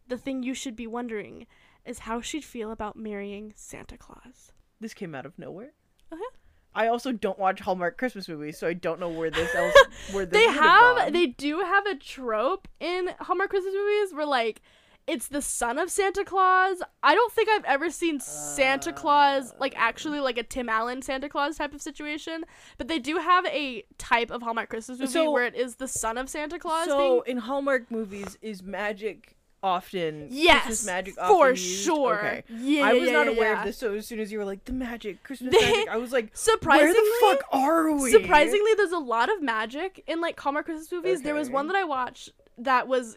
the thing you should be wondering is how she'd feel about marrying Santa Claus. This came out of nowhere. Uh-huh. I also don't watch Hallmark Christmas movies, so I don't know where this else where this They have, gone. they do have a trope in Hallmark Christmas movies where like it's the son of Santa Claus. I don't think I've ever seen Santa uh, Claus like actually like a Tim Allen Santa Claus type of situation, but they do have a type of Hallmark Christmas movie So- where it is the son of Santa Claus. So being- in Hallmark movies, is magic often yes, Christmas magic for used? sure. Okay. Yeah, I was yeah, not yeah, aware yeah. of this, so as soon as you were like the magic Christmas They- magic, I was like, Surprisingly, where the fuck are we? Surprisingly, there's a lot of magic in like Hallmark Christmas movies. There was one that I watched that was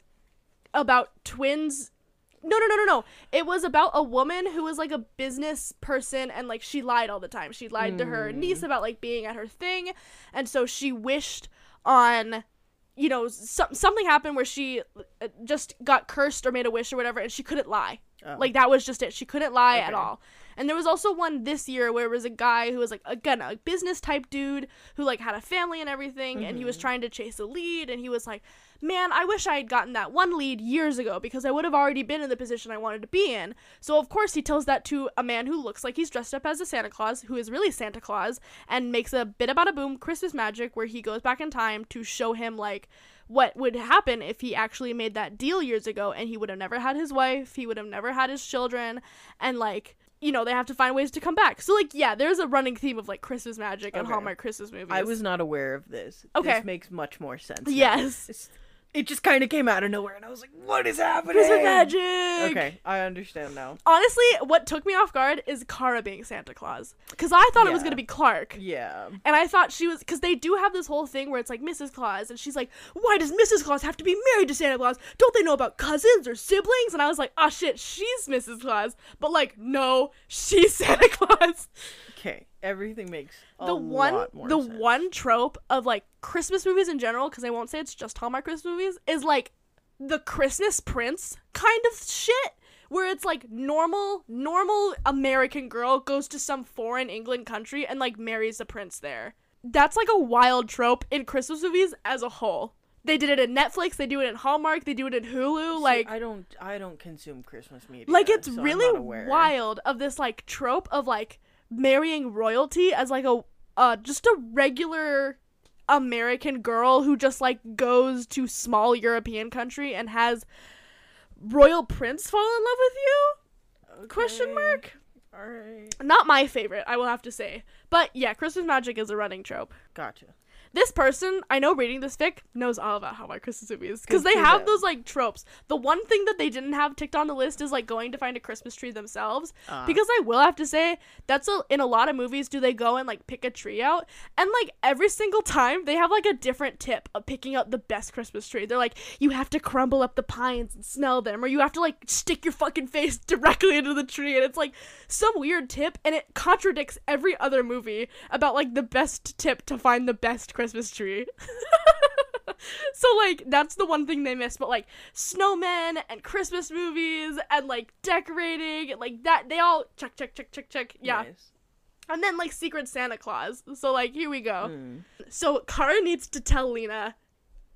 about twins. No, no, no, no, no. It was about a woman who was like a business person and like she lied all the time. She lied to her Hmm. niece about like being at her thing, and so she wished on you know some, something happened where she uh, just got cursed or made a wish or whatever and she couldn't lie Oh. like that was just it she couldn't lie at all and there was also one this year where it was a guy who was like again a business type dude who like had a family and everything and he was mm-hmm. trying to chase a lead and he was like man i wish i had gotten that one lead years ago because i would have already been in the position i wanted to be in. So of course he tells that to a man who looks like he's dressed up as a santa claus who is really santa claus and makes a bit about a boom christmas magic where he goes back in time to show him like what would happen if he actually made that deal years ago and he would have never had his wife, he would have never had his children, and like, you know, they have to find ways to come back. So like, yeah, there's a running theme of like Christmas magic and Okay. Hallmark Christmas movies. I was not aware of this. Okay. This makes much more sense. Yes. It's- it just kind of came out of nowhere, and I was like, what is happening? Christmas magic. Okay, I understand now. Honestly, what took me off guard is Kara being Santa Claus. Because I thought it was going to be Clark. Yeah. And I thought she was, because they do have this whole thing where it's like Mrs. Claus, and she's like, why does Mrs. Claus have to be married to Santa Claus? Don't they know about cousins or siblings? And I was like, oh shit, she's Mrs. Claus. But like, no, she's Santa Claus. Okay, everything makes a the one, lot more the sense. one trope of like Christmas movies in general, because I won't say it's just Hallmark Christmas movies, is like the Christmas Prince kind of shit. Where it's like normal, normal American girl goes to some foreign England country and like marries the prince there. That's like a wild trope in Christmas movies as a whole. They did it in Netflix, they do it in Hallmark, they do it in Hulu. See, like, I don't, I don't consume Christmas media. like it's so really wild of this like trope of like marrying royalty as like a uh just a regular American girl who just like goes to small European country and has royal prince fall in love with you? Question mark. All right, Not my favorite, I will have to say. But yeah, Christmas magic is a running trope. gotcha. This person I know reading this fic knows all about how my Christmas movies because they have those like tropes. The one thing that they didn't have ticked on the list is like going to find a Christmas tree themselves Ah. because I will have to say that's a, in a lot of movies do they go and like pick a tree out and like every single time they have like a different tip of picking out the best Christmas tree. They're like you have to crumble up the pines and smell them or you have to like stick your fucking face directly into the tree and it's like some weird tip and it contradicts every other movie about like the best tip to find the best Christmas tree. so like that's the one thing they miss but like snowmen and christmas movies and like decorating and like that they all check check check check check yeah Nice. and then like secret santa claus so like here we go Mm. so Kara needs to tell Lena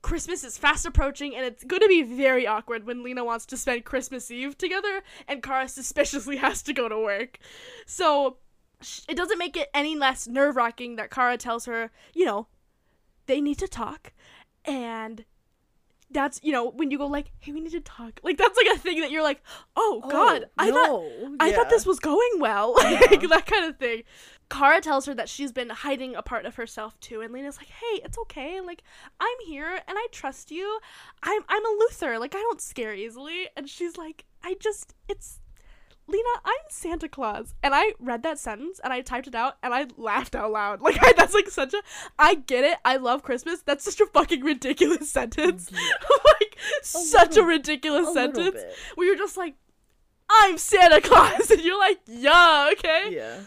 Christmas is fast approaching and it's going to be very awkward when Lena wants to spend Christmas Eve together and Kara suspiciously has to go to work. So it doesn't make it any less nerve wracking that Kara tells her, you know, they need to talk and that's you know when you go like hey we need to talk like that's like a thing that you're like oh, oh god i thought no. I thought this was going well. Like that kind of thing. Kara tells her that she's been hiding a part of herself too, and Lena's like, "Hey, it's okay. Like, I'm here and I trust you. I'm I'm a Luthor. Like, I don't scare easily." And she's like, "I just it's Lena, I'm Santa Claus." And I read that sentence and I typed it out and I laughed out loud. Like, I, that's like such a I get it. I love Christmas. That's such a fucking ridiculous sentence. like, such a ridiculous a sentence where you're just like, I'm Santa Claus, and you're like, yeah, okay. Yeah.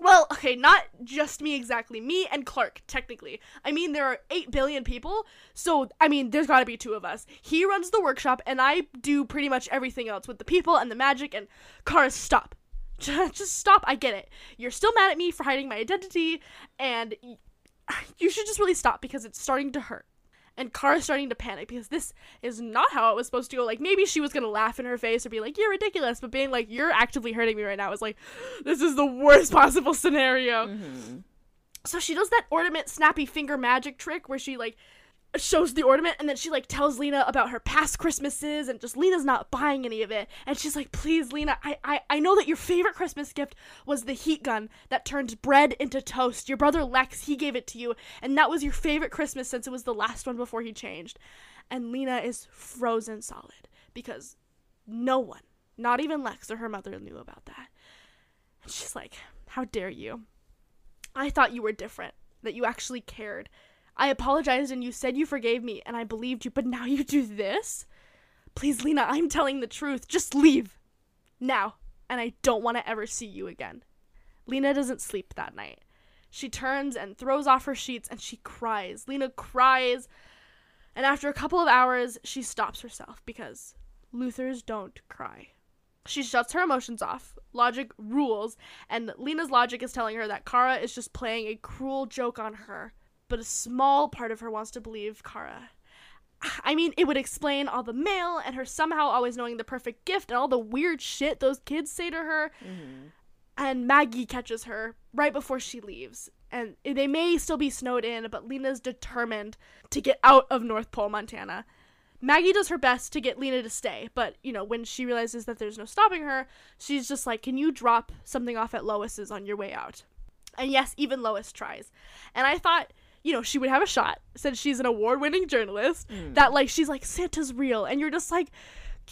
Well, okay, not just me exactly, me and Clark, technically. I mean, there are 8 billion people, so, I mean, there's gotta be two of us. He runs the workshop, and I do pretty much everything else with the people and the magic, and Kara, stop. Just stop, I get it. You're still mad at me for hiding my identity, and you should just really stop because it's starting to hurt. And Kara's starting to panic because this is not how it was supposed to go. Like maybe she was gonna laugh in her face or be like, "You're ridiculous," but being like, "You're actively hurting me right now" is like, this is the worst possible scenario. Mhm. So she does that ornament snappy finger magic trick where she like shows the ornament and then she like tells Lena about her past Christmases and just Lena's not buying any of it. And she's like, please, Lena, I, I, I know that your favorite Christmas gift was the heat gun that turns bread into toast. Your brother Lex, he gave it to you, and that was your favorite Christmas since it was the last one before he changed. And Lena is frozen solid because no one, not even Lex or her mother, knew about that. And she's like, How dare you? I thought you were different, that you actually cared. I apologized and you said you forgave me, and I believed you, but now you do this? Please, Lena, I'm telling the truth. Just leave. Now. And I don't want to ever see you again. Lena doesn't sleep that night. She turns and throws off her sheets and she cries. Lena cries. And after a couple of hours, she stops herself because Luthors don't cry. She shuts her emotions off. Logic rules, and Lena's logic is telling her that Kara is just playing a cruel joke on her. But a small part of her wants to believe Kara. I mean, it would explain all the mail and her somehow always knowing the perfect gift and all the weird shit those kids say to her. Mhm. And Maggie catches her right before she leaves. And they may still be snowed in, but Lena's determined to get out of North Pole, Montana. Maggie does her best to get Lena to stay, but you know, when she realizes that there's no stopping her, she's just like, Can you drop something off at Lois's on your way out? And yes, even Lois tries. And I thought, you know, she would have a shot since she's an award winning journalist. Mm. That, like, she's like, Santa's real. And you're just like,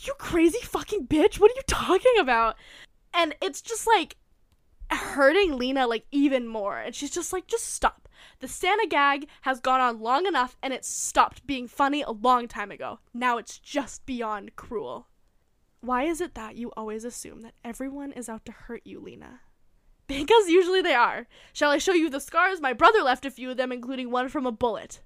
You crazy fucking bitch. What are you talking about? And it's just like hurting Lena, like, even more. And she's just like, Just stop. The Santa gag has gone on long enough and it stopped being funny a long time ago. Now it's just beyond cruel. Why is it that you always assume that everyone is out to hurt you, Lena? Because usually they are. Shall I show you the scars? My brother left a few of them, including one from a bullet.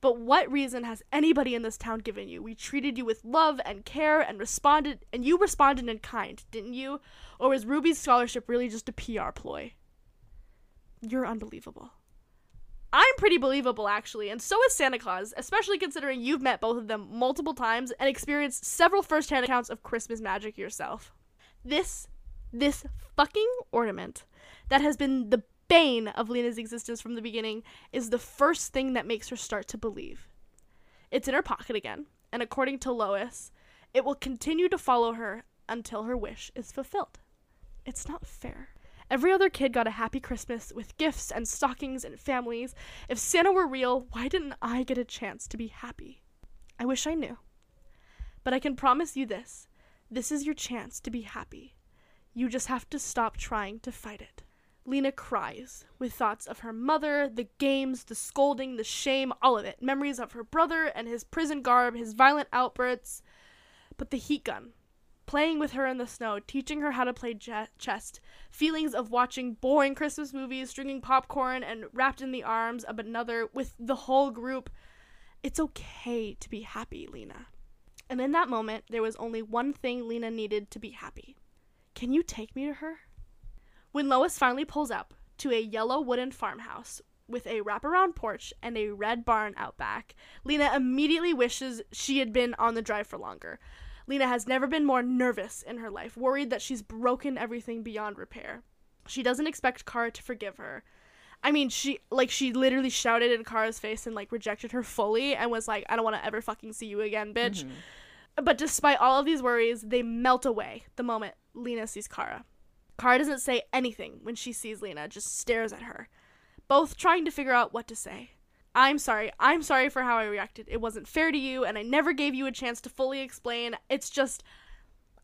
But what reason has anybody in this town given you? We treated you with love and care and responded, and you responded in kind, didn't you? Or was Ruby's scholarship really just a PR ploy? You're unbelievable. I'm pretty believable, actually, and so is Santa Claus, especially considering you've met both of them multiple times and experienced several first-hand accounts of Christmas magic yourself. This, this fucking ornament that has been the bane of Lena's existence from the beginning is the first thing that makes her start to believe. It's in her pocket again, and according to Lois, it will continue to follow her until her wish is fulfilled. It's not fair. Every other kid got a happy Christmas with gifts and stockings and families. If Santa were real, why didn't I get a chance to be happy? I wish I knew. But I can promise you this this is your chance to be happy. You just have to stop trying to fight it. Lena cries with thoughts of her mother, the games, the scolding, the shame, all of it. Memories of her brother and his prison garb, his violent outbursts. But the heat gun, playing with her in the snow, teaching her how to play je- chess, feelings of watching boring Christmas movies, drinking popcorn, and wrapped in the arms of another with the whole group. It's okay to be happy, Lena. And in that moment, there was only one thing Lena needed to be happy. Can you take me to her? When Lois finally pulls up to a yellow wooden farmhouse with a wraparound porch and a red barn out back, Lena immediately wishes she had been on the drive for longer. Lena has never been more nervous in her life, worried that she's broken everything beyond repair. She doesn't expect Kara to forgive her. I mean, she like she literally shouted in Kara's face and like rejected her fully and was like, "I don't want to ever fucking see you again, bitch." Mm-hmm. But despite all of these worries, they melt away the moment Lena sees Kara. Kara doesn't say anything when she sees Lena, just stares at her, both trying to figure out what to say. I'm sorry. I'm sorry for how I reacted. It wasn't fair to you, and I never gave you a chance to fully explain. It's just.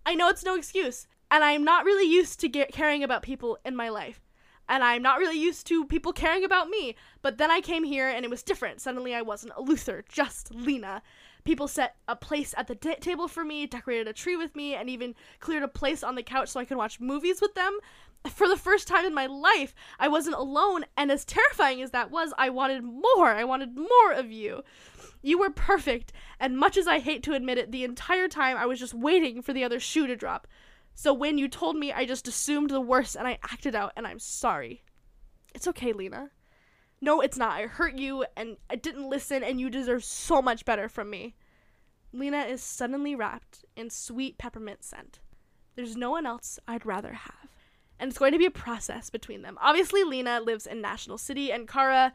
I know it's no excuse, and I'm not really used to get caring about people in my life. And I'm not really used to people caring about me. But then I came here and it was different. Suddenly I wasn't a Luthor, just Lena. People set a place at the table for me, decorated a tree with me, and even cleared a place on the couch so I could watch movies with them. For the first time in my life, I wasn't alone, and as terrifying as that was, I wanted more. I wanted more of you. You were perfect, and much as I hate to admit it, the entire time I was just waiting for the other shoe to drop. So when you told me, I just assumed the worst and I acted out, and I'm sorry. It's okay, Lena. No, it's not. I hurt you and I didn't listen, and you deserve so much better from me. Lena is suddenly wrapped in sweet peppermint scent. There's no one else I'd rather have. And it's going to be a process between them. Obviously, Lena lives in National City, and Kara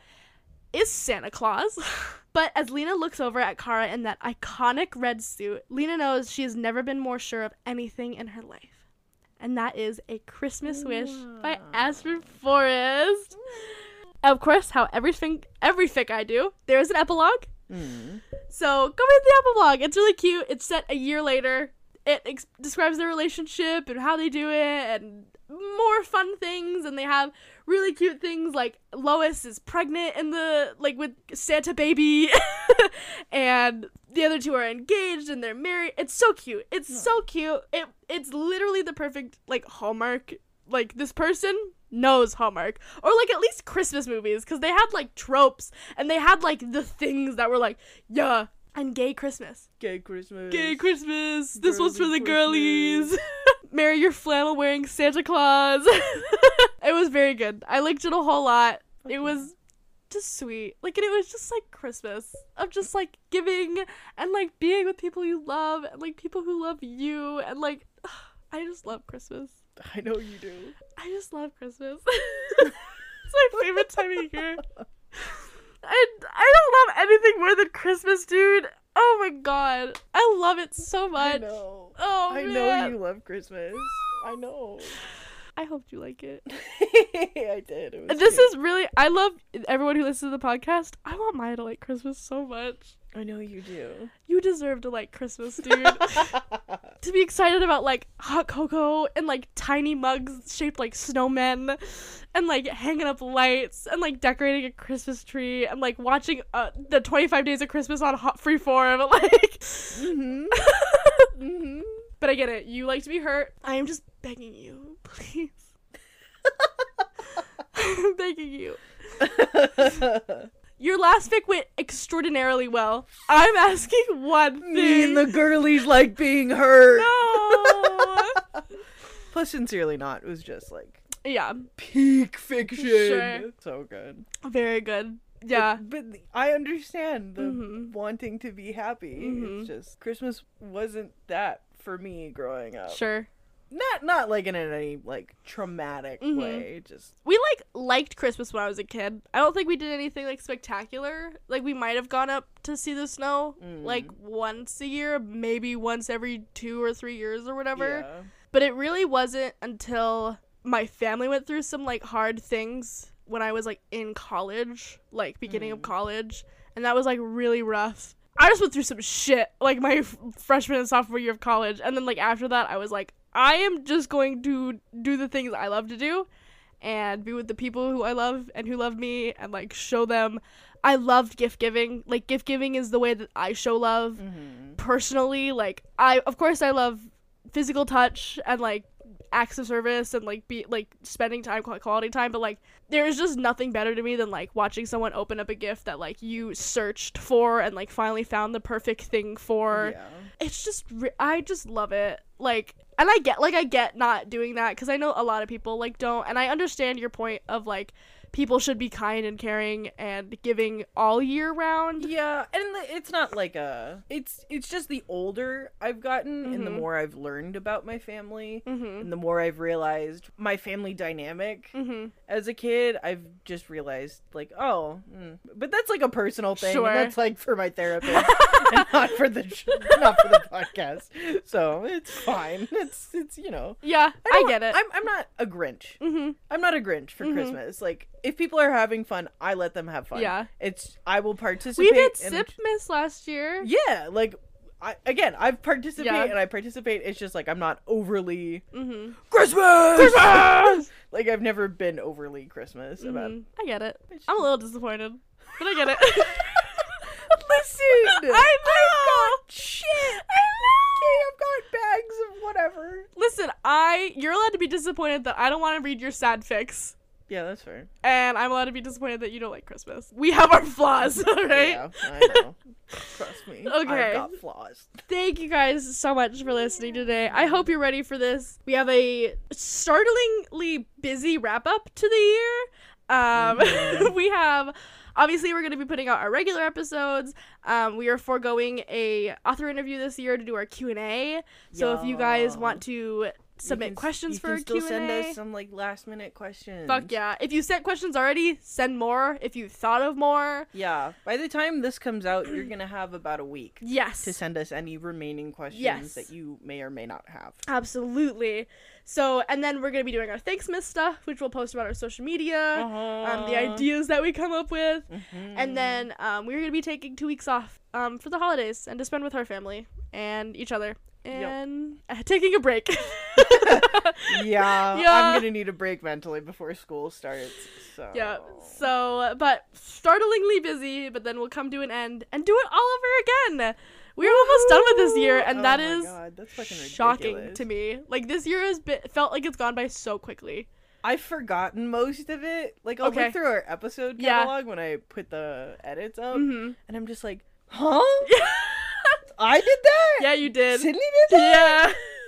is Santa Claus. but as Lena looks over at Kara in that iconic red suit, Lena knows she has never been more sure of anything in her life. And that is A Christmas Wish by Aspen Forrest. Of course, how everything every fic I do, there is an epilogue. Mm. So go read the epilogue. It's really cute. It's set a year later. It ex- describes their relationship and how they do it and more fun things. And they have really cute things like Lois is pregnant in the like with Santa baby, and the other two are engaged and they're married. It's so cute. It's so cute. It it's literally the perfect like Hallmark. Like this person knows Hallmark or like at least Christmas movies because they had like tropes and they had like the things that were like yeah and gay Christmas. Gay Christmas. Gay Christmas. This one's for Girly the girlies. Marry your flannel wearing Santa Claus. it was very good. I liked it a whole lot. It was just sweet. Like and it was just like Christmas of just like giving and like being with people you love and like people who love you and like I just love Christmas. I know you do. I just love Christmas. it's my favorite time of year. I, I don't love anything more than Christmas, dude. Oh my god. I love it so much. I know. Oh I man. know you love Christmas. I know. I hope you like it. I did. It was This cute. is really I love everyone who listens to the podcast. I want Maya to like Christmas so much. I know you do. You deserve to like Christmas, dude. to be excited about like hot cocoa and like tiny mugs shaped like snowmen and like hanging up lights and like decorating a Christmas tree and like watching uh, the 25 days of Christmas on hot freeform like mhm. mhm. but I get it you like to be hurt I am just begging you please I'm begging you your last fic went extraordinarily well I'm asking one thing Me and the girlies like being hurt. no Plus, sincerely not. It was just like yeah peak fiction. Sure. So good. very good yeah But, but I understand the Mhm. wanting to be happy. Mhm. It's just Christmas wasn't that for me growing up. sure Not not like in any like traumatic Mhm. way. Just we like liked Christmas when I was a kid. I don't think we did anything like spectacular. Like we might have gone up to see the snow Mm. like once a year, maybe once every 2 or 3 years or whatever. yeah. But it really wasn't until my family went through some like hard things when I was like in college, like beginning of Mm. college, and that was like really rough. I just went through some shit like my f- freshman and sophomore year of college, and then like after that, I was like, I am just going to do the things I love to do, and be with the people who I love and who love me, and like show them. I loved gift giving. Like gift giving is the way that I show love Mm-hmm. personally like i of course i love physical touch and like acts of service and like be like spending time quality time but like there's just nothing better to me than like watching someone open up a gift that like you searched for and like finally found the perfect thing for yeah. it's just i just love it like and i get like i get not doing that because i know a lot of people like don't and i understand your point of like people should be kind and caring and giving all year round Yeah, and it's not like a. It's it's just the older I've gotten, and the Mhm. more I've learned about my family, mm-hmm and the more I've realized my family dynamic. mm-hmm As a kid, I've just realized like, oh, mm. but that's like a personal thing. Sure. That's like for my therapist, and not for the not for the podcast. So it's fine. It's it's you know. yeah i, don't- get it I'm I'm not a Grinch. mm-hmm I'm not a Grinch for Mhm. Christmas. Like if people are having fun, I let them have fun. Yeah. It's I will participate. We did Sip Miss last year. Yeah, like I again, I've participated Yeah. and I participate. It's just like I'm not overly Mm-hmm. Christmas. Christmas! like I've never been overly Christmas about. Mhm. I get it. It's I'm a little disappointed, but I get it. Listen, I I've know. got shit. Okay, I've got bags of whatever. Listen, I you're allowed to be disappointed that I don't want to read your sad fics, Yeah, that's fair. and I'm allowed to be disappointed that you don't like Christmas. We have our flaws, all right? Yeah, I know. Trust me. Okay. I've got flaws. Thank you guys so much for listening today. I hope you're ready for this. We have a startlingly busy wrap up to the year. Um, Mhm. we have obviously we're going to be putting out our regular episodes. Um, we are foregoing a author interview this year to do our Q and A. So if you guys want to submit can questions for a still Q&A. send us some like last minute questions. Fuck yeah. If you sent questions already, send more. If you thought of more, Yeah. By the time this comes out, you're gonna have about a week yes. to send us any remaining questions Yes. that you may or may not have. Absolutely. So, and then we're going to be doing our Thankmas stuff, which we'll post about our social media, um, the Uh-huh. ideas that we come up with. Mhm. And then um, we're going to be taking two weeks off um, for the holidays and to spend with our family and each other. And uh, taking a break. yeah, Yeah. I'm gonna need a break mentally before school starts. So yeah. So, but startlingly busy, but then we'll come to an end and do it all over again. We're almost done with this year, and Oh that is God, that's fucking shocking ridiculous. to me. Like this year has been felt like it's gone by so quickly. I've forgotten most of it. Like I'll Okay. look through our episode Yeah. catalog when I put the edits up, hmm and I'm just like, huh? I did that. yeah, you did. Sydney did that.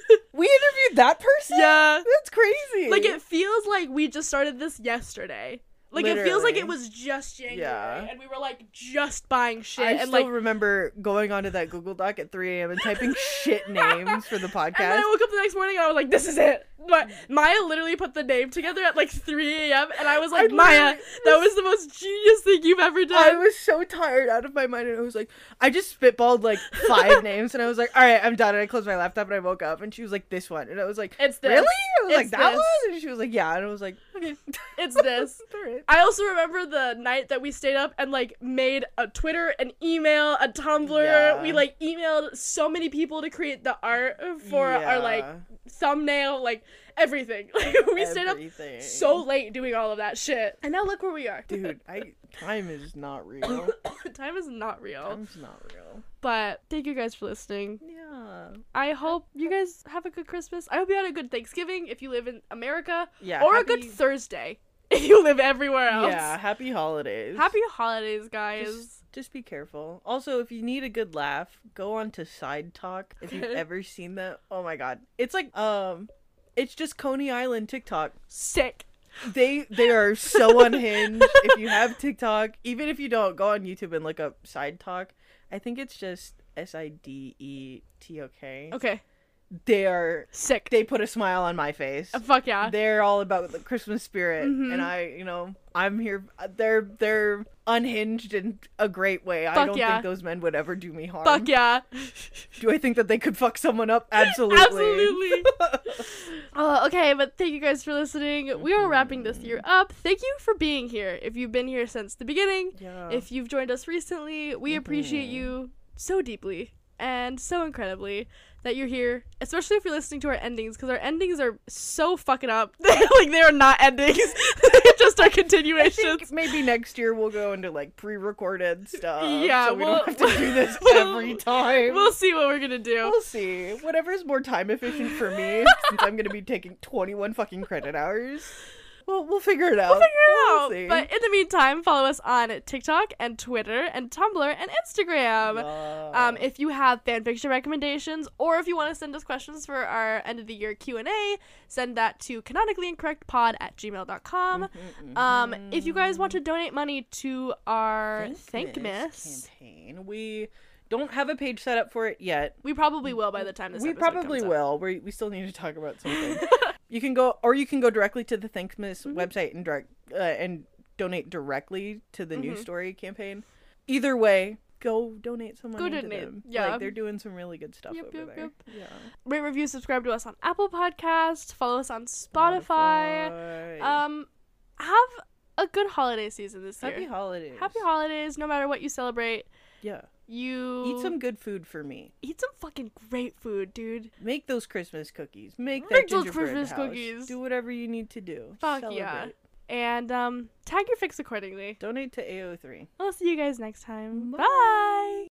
Yeah. We interviewed that person. yeah. That's crazy. Like it feels like we just started this yesterday. Like it feels like it was just January, Yeah. and we were like just buying shit, I and still like. remember going onto that Google Doc at 3 a.m. and typing shit names for the podcast. And then. I woke up the next morning and I was like, "This is it." But Maya literally put the name together at like 3 a.m. and I was like, I "Maya, literally that was the most genius thing you've ever done." I was so tired out of my mind, and I was like, I just spitballed like five names, and I was like, all right, I'm done. And I closed my laptop and I woke up, and she was like, this one, and I was like, It's this. really? I was like, that this. one, and she was like, yeah, and I was like, okay, It's this. all right. I also remember the night that we stayed up and like made a Twitter, an email, a Tumblr. Yeah. We like emailed so many people to create the art for our like thumbnail, like everything. Like we stayed up so late doing all of that shit. And now look where we are. dude. I time is not real. Time is not real. Time's not real. But thank you guys for listening. Yeah. I hope you guys have a good Christmas. I hope you had a good Thanksgiving if you live in America, Yeah. or happy, a good Thursday you live everywhere else. Yeah. Happy holidays. Happy holidays, guys. Just, just be careful. Also, if you need a good laugh, go on to SideTok. If you've ever seen that, oh my god, it's like um, it's just Coney Island TikTok. Sick. They they are so unhinged. if you have TikTok, even if you don't, go on YouTube and look up SideTok. I think it's just S I D E T O K. Okay. They are Sick. they put a smile on my face. Uh, Fuck yeah. They're all about the Christmas spirit, Mhm. and I, you know, I'm here. They're they're unhinged in a great way. I Fuck don't yeah. think those men would ever do me harm. Fuck yeah. Do I think that they could fuck someone up? Absolutely. Absolutely. Uh, okay, but thank you guys for listening. We are wrapping this year up. Thank you for being here. If you've been here since the beginning, yeah. if you've joined us recently, we appreciate Mhm. you so deeply and so incredibly that you're here, especially if you're listening to our endings, because our endings are so fucking up. like, they are not endings, they're just our I continuations. think maybe next year we'll go into like pre-recorded stuff. Yeah, so we we'll- don't have to do this every time. We'll see what we're gonna do. We'll see. Whatever is more time efficient for me, since I'm gonna be taking 21 fucking credit hours. Well, we'll figure it out. We'll figure it We'll out. see. But in the meantime, follow us on TikTok and Twitter and Tumblr and Instagram. Um, if you have fanfiction recommendations, or if you want to send us questions for our end of the year Q and A, send that to canonicallyincorrectpod at gmail.com. Mm-hmm, Um, if you guys want to donate money to our Thankmas campaign, we don't have a page set up for it yet. we probably will by the time this we probably will. We we still need to talk about something. you can go, or you can go directly to the Thankmas Mm-hmm. website and direct uh, and donate directly to the Mm-hmm. New Story campaign. Either way, go donate some Go money to donate, them. yeah. like, they're doing some really good stuff Yep, over yep, there. yep. Yeah. Rate, review, subscribe to us on Apple Podcast. Follow us on Spotify. Spotify. Um, have a good holiday season this year. Happy holidays. Happy holidays, no matter what you celebrate. Yeah. You Eat some good food for me. eat some fucking great food, dude. Make those Christmas cookies. Make Make those Christmas house. cookies. Do whatever you need to do. Fuck Celebrate. yeah. And um tag your fics accordingly. Donate to AO3. I'll see you guys next time. Bye. Bye.